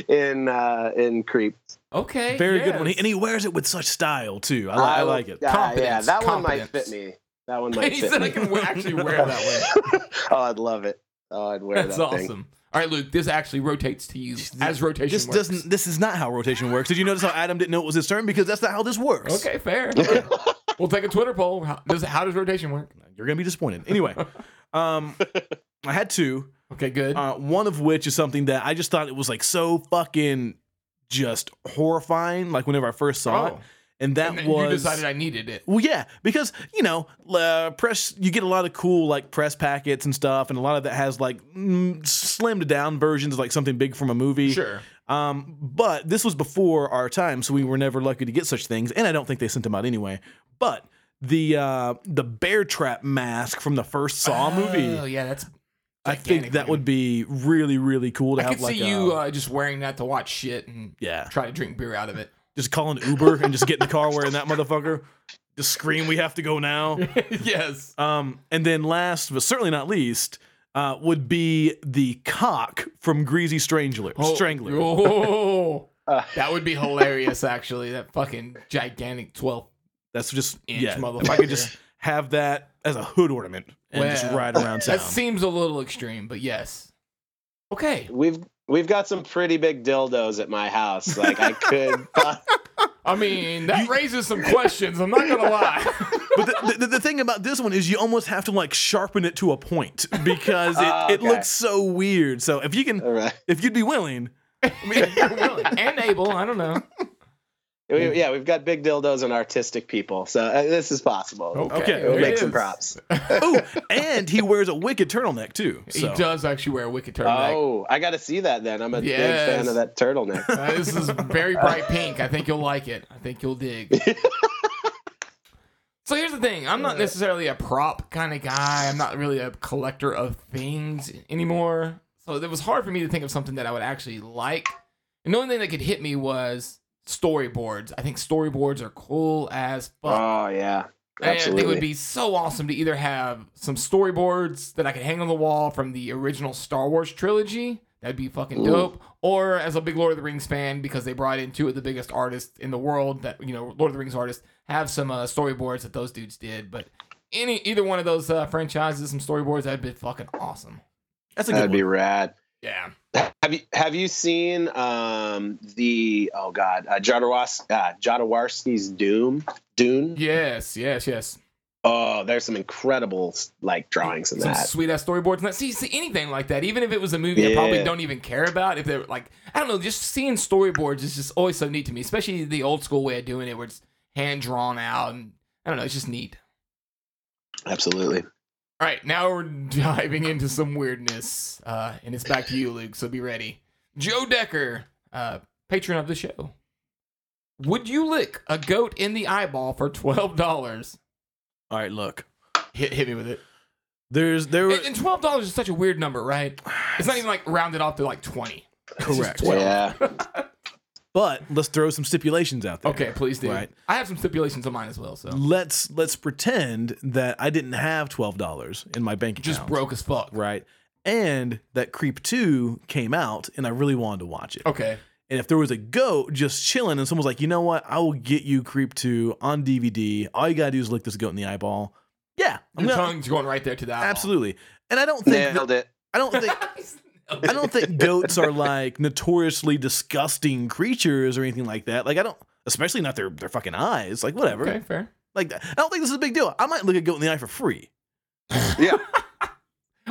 in uh, in Creep. Okay. Very good one. He, and he wears it with such style too. I, li- I like it. Yeah, yeah, Confidence, that one might fit me. That one (laughs) might he fit said me. I can actually wear that way. (laughs) oh, I'd love it. Oh, I'd wear That's that awesome. thing. All right, Luke. This actually rotates to you as rotation This works. doesn't. This is not how rotation works. Did you notice how Adam didn't know it was his turn? Because that's not how this works. Okay, fair. We'll take a Twitter poll. How does how does rotation work? You're gonna be disappointed. Anyway, (laughs) um, I had two. Okay, good. Uh, one of which is something that I just thought it was like so fucking just horrifying. Like whenever I first saw it, Oh. and that and was you decided I needed it. Well, yeah, because you know, uh, press. You get a lot of cool like press packets and stuff, and a lot of that has like mm, slimmed down versions of like something big from a movie. Sure. Um, but this was before our time, so we were never lucky to get such things, and I don't think they sent them out anyway. But the uh, the bear trap mask from the first Saw movie, Oh yeah, that's. I think that would be really really cool to I have could like see a, you uh, just wearing that to watch shit and yeah, try to drink beer out of it. just call an Uber and just get in the car wearing that motherfucker. Just scream, "We have to go now." (laughs) yes. Um, and then last, but certainly not least, uh, would be the cock from Greasy Strangler. Strangler. Oh, (laughs) Uh, that would be hilarious. Actually, that fucking gigantic twelve. That's just Inch yeah. If I could just have that as a hood ornament and just ride around town. That seems a little extreme, but yes. Okay. we've we've got some pretty big dildos at my house. Like I could. (laughs) I mean, that raises some questions. I'm not gonna lie. (laughs) but the, the, the thing about this one is you almost have to like sharpen it to a point because it, Oh, it looks so weird. So if you can, all right. if you'd be willing, (laughs) I mean, willing and able. I don't know. We, yeah, we've got big dildos and artistic people, so uh, this is possible. Okay, we'll make it some props. (laughs) oh, and he wears a wicked turtleneck too. He does actually wear a wicked turtleneck. Oh, I got to see that then. I'm a big fan of that turtleneck. (laughs) Uh, this is very bright pink. I think you'll like it. I think you'll dig. (laughs) so here's the thing. I'm not necessarily a prop kind of guy. I'm not really a collector of things anymore. So it was hard for me to think of something that I would actually like. And the only thing that could hit me was storyboards. I think storyboards are cool as fuck. Oh yeah, And I think it would be so awesome to either have some storyboards that I could hang on the wall from the original Star Wars trilogy. That'd be fucking Ooh. dope. Or as a big Lord of the Rings fan, because they brought in two of the biggest artists in the world that, you know, Lord of the Rings artists, have some uh, storyboards that those dudes did. But any either one of those uh, franchises, some storyboards, that'd be fucking awesome. That's a good That'd one. be rad. Yeah. Have you have you seen um the oh god uh, Jodorowsky uh, Jodorowsky's Doom Dune? Yes, yes, yes. Oh, there's some incredible like drawings in Some that. sweet ass storyboards. And that, see, see, anything like that, even if it was a movie I probably don't even care about, if they're like, I don't know, just seeing storyboards is just always so neat to me, especially the old school way of doing it where it's hand drawn out. And I don't know, it's just neat. Absolutely. All right, now we're (laughs) diving into some weirdness. Uh, and it's back to you, Luke, so be ready. Joe Decker, uh, patron of the show. Would you lick a goat in the eyeball for $12? All right, look. Hit, hit me with it. There's there were And, and $12 is such a weird number, right? It's not even like rounded off to like 20. Correct. Yeah. (laughs) but let's throw some stipulations out there. Okay, please do. Right. I have some stipulations on mine as well, so Let's let's pretend that I didn't have twelve dollars in my bank account. just broke as fuck. right? And that Creep 2 came out and I really wanted to watch it. Okay. And if there was a goat just chilling and someone's like, you know what, I will get you Creep 2 on DVD. All you gotta do is lick this goat in the eyeball. Yeah. I'm Your gonna- tongue's going right there to that. absolutely. And I don't think Nailed that- it. I don't think (laughs) I don't think goats are like notoriously disgusting creatures or anything like that. Like I don't especially not their their fucking eyes. Like whatever. Okay, fair. Like I don't think this is a big deal. I might look a goat in the eye for free. Yeah. (laughs)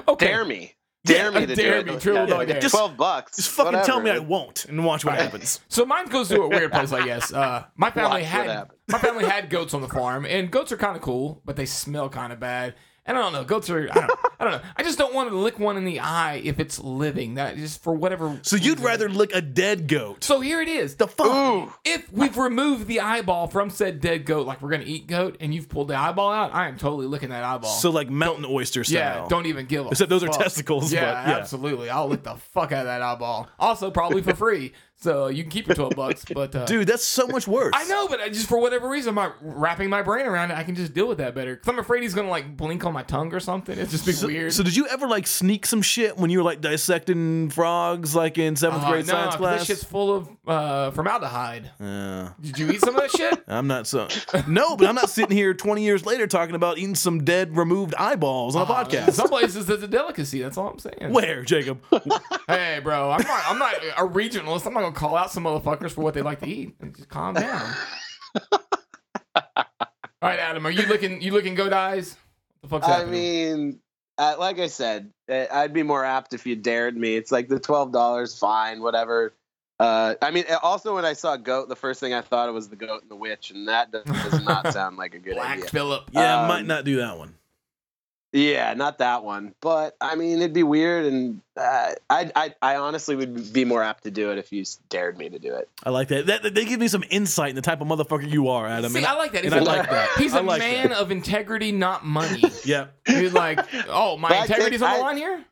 Okay. Dare me. dare me to dare do me, it. triple Yeah, dog. Just- Twelve bucks. Just fucking tell me I won't and watch what (laughs) happens. So mine goes to a weird place, I guess. Uh, my family Watch had my family had goats on the farm, and goats are kind of cool, but they smell kind of bad. And I don't know, goats are. I don't, I don't know. I just don't want to lick one in the eye if it's living. That just for whatever. So you'd rather lick a dead goat? So here it is. The fuck? Ooh. If we've removed the eyeball from said dead goat, like we're gonna eat goat, and you've pulled the eyeball out, I am totally licking that eyeball. So like mountain oyster style. yeah, don't even give a Except those are testicles, Yeah, but yeah. absolutely. I'll lick the fuck out of that eyeball. Also, probably for free. So you can keep your twelve bucks. (laughs) But uh, Dude, that's so much worse. I know, but I just for whatever reason, I'm wrapping my brain around it. I can just deal with that better. Cause I'm afraid he's gonna like blink on my tongue or something. It's just be So, weird. so did you ever like sneak some shit when you were like dissecting frogs, like in seventh Uh, grade no, science class? That shit's full of uh, formaldehyde. Yeah. Did you eat some of that shit? (laughs) I'm not so. No, but I'm not sitting here 20 years later talking about eating some dead, removed eyeballs on a Uh, podcast. Some places it's a delicacy. That's all I'm saying. Where, Jacob? (laughs) Hey, bro, I'm not. I'm not a regionalist. I'm not gonna call out some motherfuckers for what they like to eat. And just calm down. (laughs) all right, Adam, are you looking? You looking goat eyes? What the fuck's I happening? mean, uh, like I said, uh, I'd be more apt if you dared me. It's like the twelve dollars, fine, whatever. Uh, I mean, also when I saw goat, the first thing I thought of was the goat and the witch, and that does, does not (laughs) sound like a good Black idea. Phillip. Yeah, Um, might not do that one. Yeah, not that one. But I mean, it'd be weird, and uh, I, I, I honestly would be more apt to do it if you dared me to do it. I like that. that. They give me some insight in the type of motherfucker you are, Adam. See, and I like that. and He's I a- like that. (laughs) He's I a like man that. of integrity, not money. (laughs) Yeah. He's like, oh, my But I integrity's think on the line here.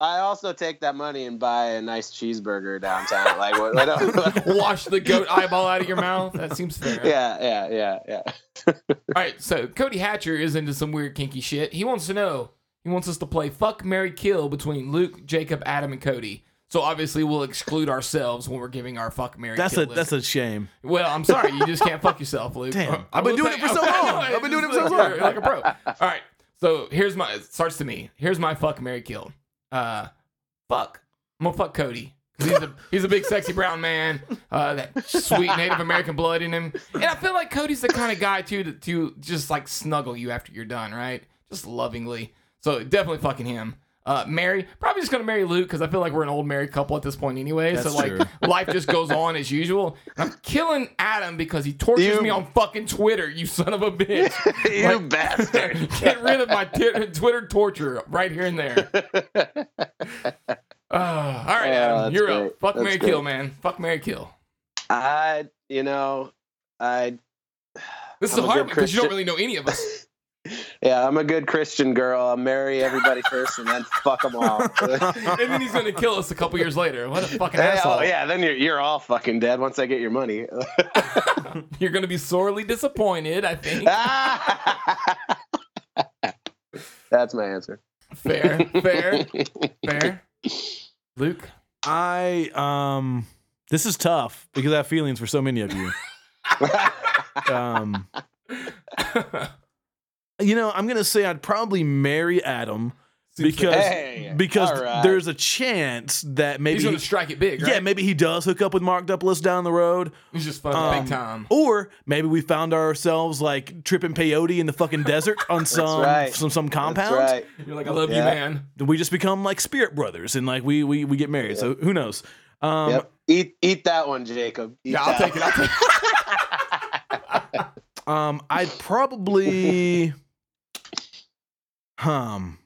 I also take that money and buy a nice cheeseburger downtown. like, what, what, (laughs) Wash the goat eyeball out of your mouth. That seems (laughs) fair. yeah, yeah, yeah, yeah. (laughs) All right, so Cody Hatcher is into some weird kinky shit. He wants to know. He wants us to play fuck, Mary kill between Luke, Jacob, Adam, and Cody. So obviously we'll exclude ourselves when we're giving our fuck, Mary That's kill a list. that's a shame. Well, I'm sorry, you just can't fuck yourself, Luke. Damn, I've been doing it for so long. I've been doing it for so long. you're Like a pro. All right, so here's my. It starts to me. Here's my fuck, Mary kill. Uh, fuck. I'm gonna fuck Cody. He's a he's a big sexy brown man, uh, that sweet Native American blood in him, and I feel like Cody's the kind of guy too to, to just like snuggle you after you're done, right? Just lovingly. So definitely fucking him. Uh, Mary, probably just gonna marry Luke because I feel like we're an old married couple at this point anyway. That's so like true. (laughs) life just goes on as usual. And I'm killing Adam because he tortures You- me on fucking Twitter. You son of a bitch. (laughs) you Like- bastard. (laughs) Get rid of my t- Twitter torture right here and there. Uh, all right, Adam, you're great. up. Fuck That's Mary great. Kill, man. Fuck Mary Kill. I, you know, I, This is I'm a hard because you don't really know any of us. Yeah, I'm a good Christian girl. I'll marry everybody first and then fuck them all. (laughs) and then he's gonna kill us a couple years later. What a fucking Hey, asshole! oh yeah, then you're you're all fucking dead once I get your money. (laughs) You're gonna be sorely disappointed. I think. (laughs) That's my answer. fair, fair, fair. Luke. I um this is tough because I have feelings for so many of you. Um you know, I'm gonna say I'd probably marry Adam because Hey, because all right. there's a chance that maybe He's gonna strike it big, right? yeah maybe he does hook up with Mark Duplass down the road, He's just fucking Um, big time. or maybe we found ourselves like tripping peyote in the fucking desert on (laughs) some right. some some compound. That's right. You're like, I love you, Yeah. man. We just become like spirit brothers and like we we we get married. So who knows? Um, Yep. Eat eat that one, Jacob. Eat Yeah, I'll that take it. I'll take it. (laughs) Um, I'd probably, um,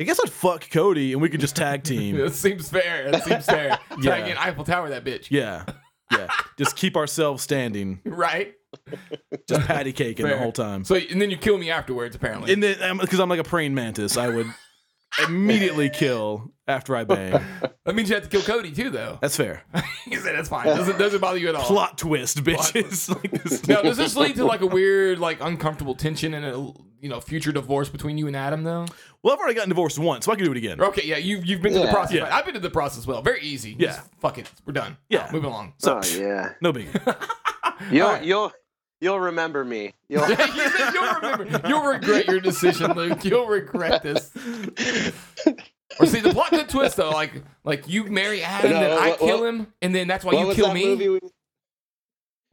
I guess I'd fuck Cody and we could just tag team. (laughs) That seems fair. That seems fair. (laughs) Yeah. Tag in Eiffel Tower, that bitch. Yeah, yeah. Just keep ourselves standing, (laughs) Right. just patty caking the whole time. So and then you kill me afterwards, apparently. And then, because I'm like a praying mantis, I would immediately kill after I bang. that means you have to kill Cody too, though. That's fair. he said that's fine. Doesn't doesn't bother you at all. Plot twist, bitches. like this. Now, does this lead to like a weird, like uncomfortable tension and a you know future divorce between you and Adam though? Well, I've already gotten divorced once, so I can do it again. Okay, yeah, you've you've been through the Yeah. process. Yeah. I've been through the process well. Very easy. Yeah. Just fuck it. We're done. Yeah. moving along. So, oh yeah. no biggie. (laughs) You'll Alright. you'll you'll remember me. You'll (laughs) you'll remember. You'll regret your decision, Luke. You'll regret this. (laughs) Or see the plot could twist though, like like you marry Adam, No, then I what- kill what- him, and then that's why what you was kill that me. movie? we-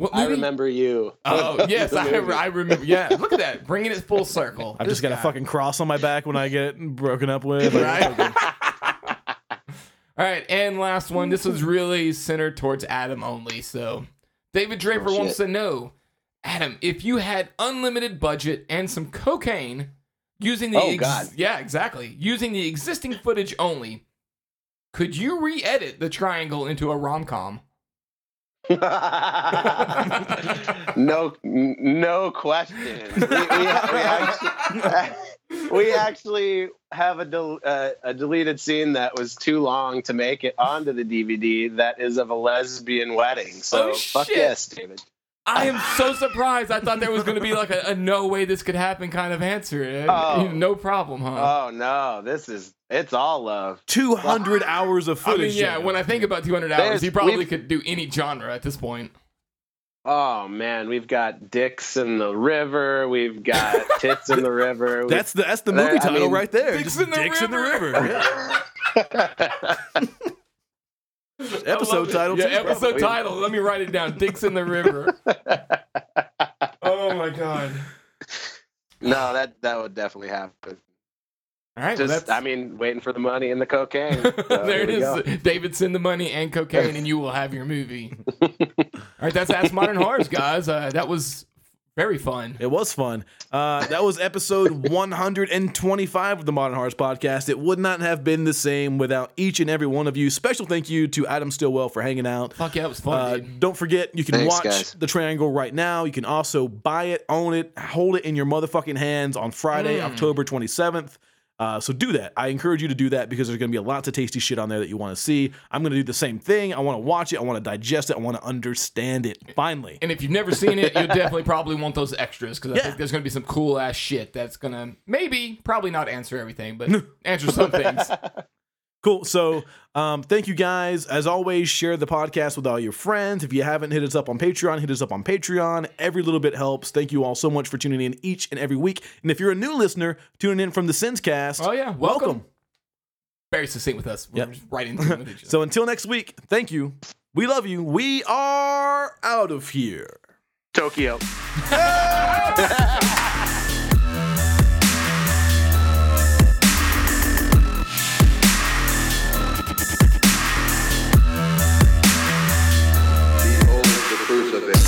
What I remember you. Oh (laughs) yes, I, movie. I remember. Yeah, look at that, bringing it full circle. (laughs) I've This just got a guy. fucking cross on my back when I get broken up with. Like, Right. (laughs) All right, and last one. This was really centered towards Adam only. So, David Draper Oh, wants to know, Adam, if you had unlimited budget and some cocaine, using the Oh, God. yeah, exactly, using the existing footage only, could you re-edit the triangle into a rom com? (laughs) no, no question. We, we, we, actually, we actually have a, del, uh, a deleted scene that was too long to make it onto the DVD. That is of a lesbian wedding. So Oh, fuck shit. yes, David. I am so surprised. I thought there was going to be like a, a no way this could happen kind of answer. Eh, oh. no problem, huh? Oh no, this is it's all love. 200 hours of I footage. mean, yeah. Jam. When I think about 200 hours, he probably could do any genre at this point. Oh man, we've got dicks in the river. We've got tits in the river. (laughs) we- that's the that's the There- movie I title mean, right there. Dicks Just in the Dicks in the River. river. Yeah. (laughs) (laughs) Episode I love it. title. Yeah, too, episode probably. title. Let me write it down. Dicks in the river. (laughs) oh my god. no, that that would definitely happen. All right. Just, that's, I mean, waiting for the money and the cocaine. (laughs) So there it is. we go. David, send the money and cocaine, and you will have your movie. (laughs) All right, that's Ask Modern Horrors, guys. Uh, that was very fun. It was fun. Uh, that was episode (laughs) 125 of the Modern Horrors podcast. It would not have been the same without each and every one of you. Special thank you to Adam Stilwell for hanging out. Fuck yeah, it was fun. Uh, don't forget, you can Thanks, watch guys. The Triangle right now. You can also buy it, own it, hold it in your motherfucking hands on Friday, Mm. October 27th. Uh, so do that. I encourage you to do that because there's going to be a lot of tasty shit on there that you want to see. I'm going to do the same thing. I want to watch it. I want to digest it. I want to understand it. Finally. And if you've never seen it, you'll definitely probably want those extras because I Yeah. think there's going to be some cool ass shit that's going to maybe, probably not answer everything, but answer some things. (laughs) Cool. So, um, thank you guys. As always, share the podcast with all your friends. If you haven't hit us up on Patreon, hit us up on Patreon. Every little bit helps. Thank you all so much for tuning in each and every week. And if you're a new listener tuning in from the SinCast, Oh, yeah. Welcome. Very succinct with us. We're Yep. right into it with each (laughs) other. So until next week, thank you. We love you. We are out of here. Tokyo. (laughs) of it.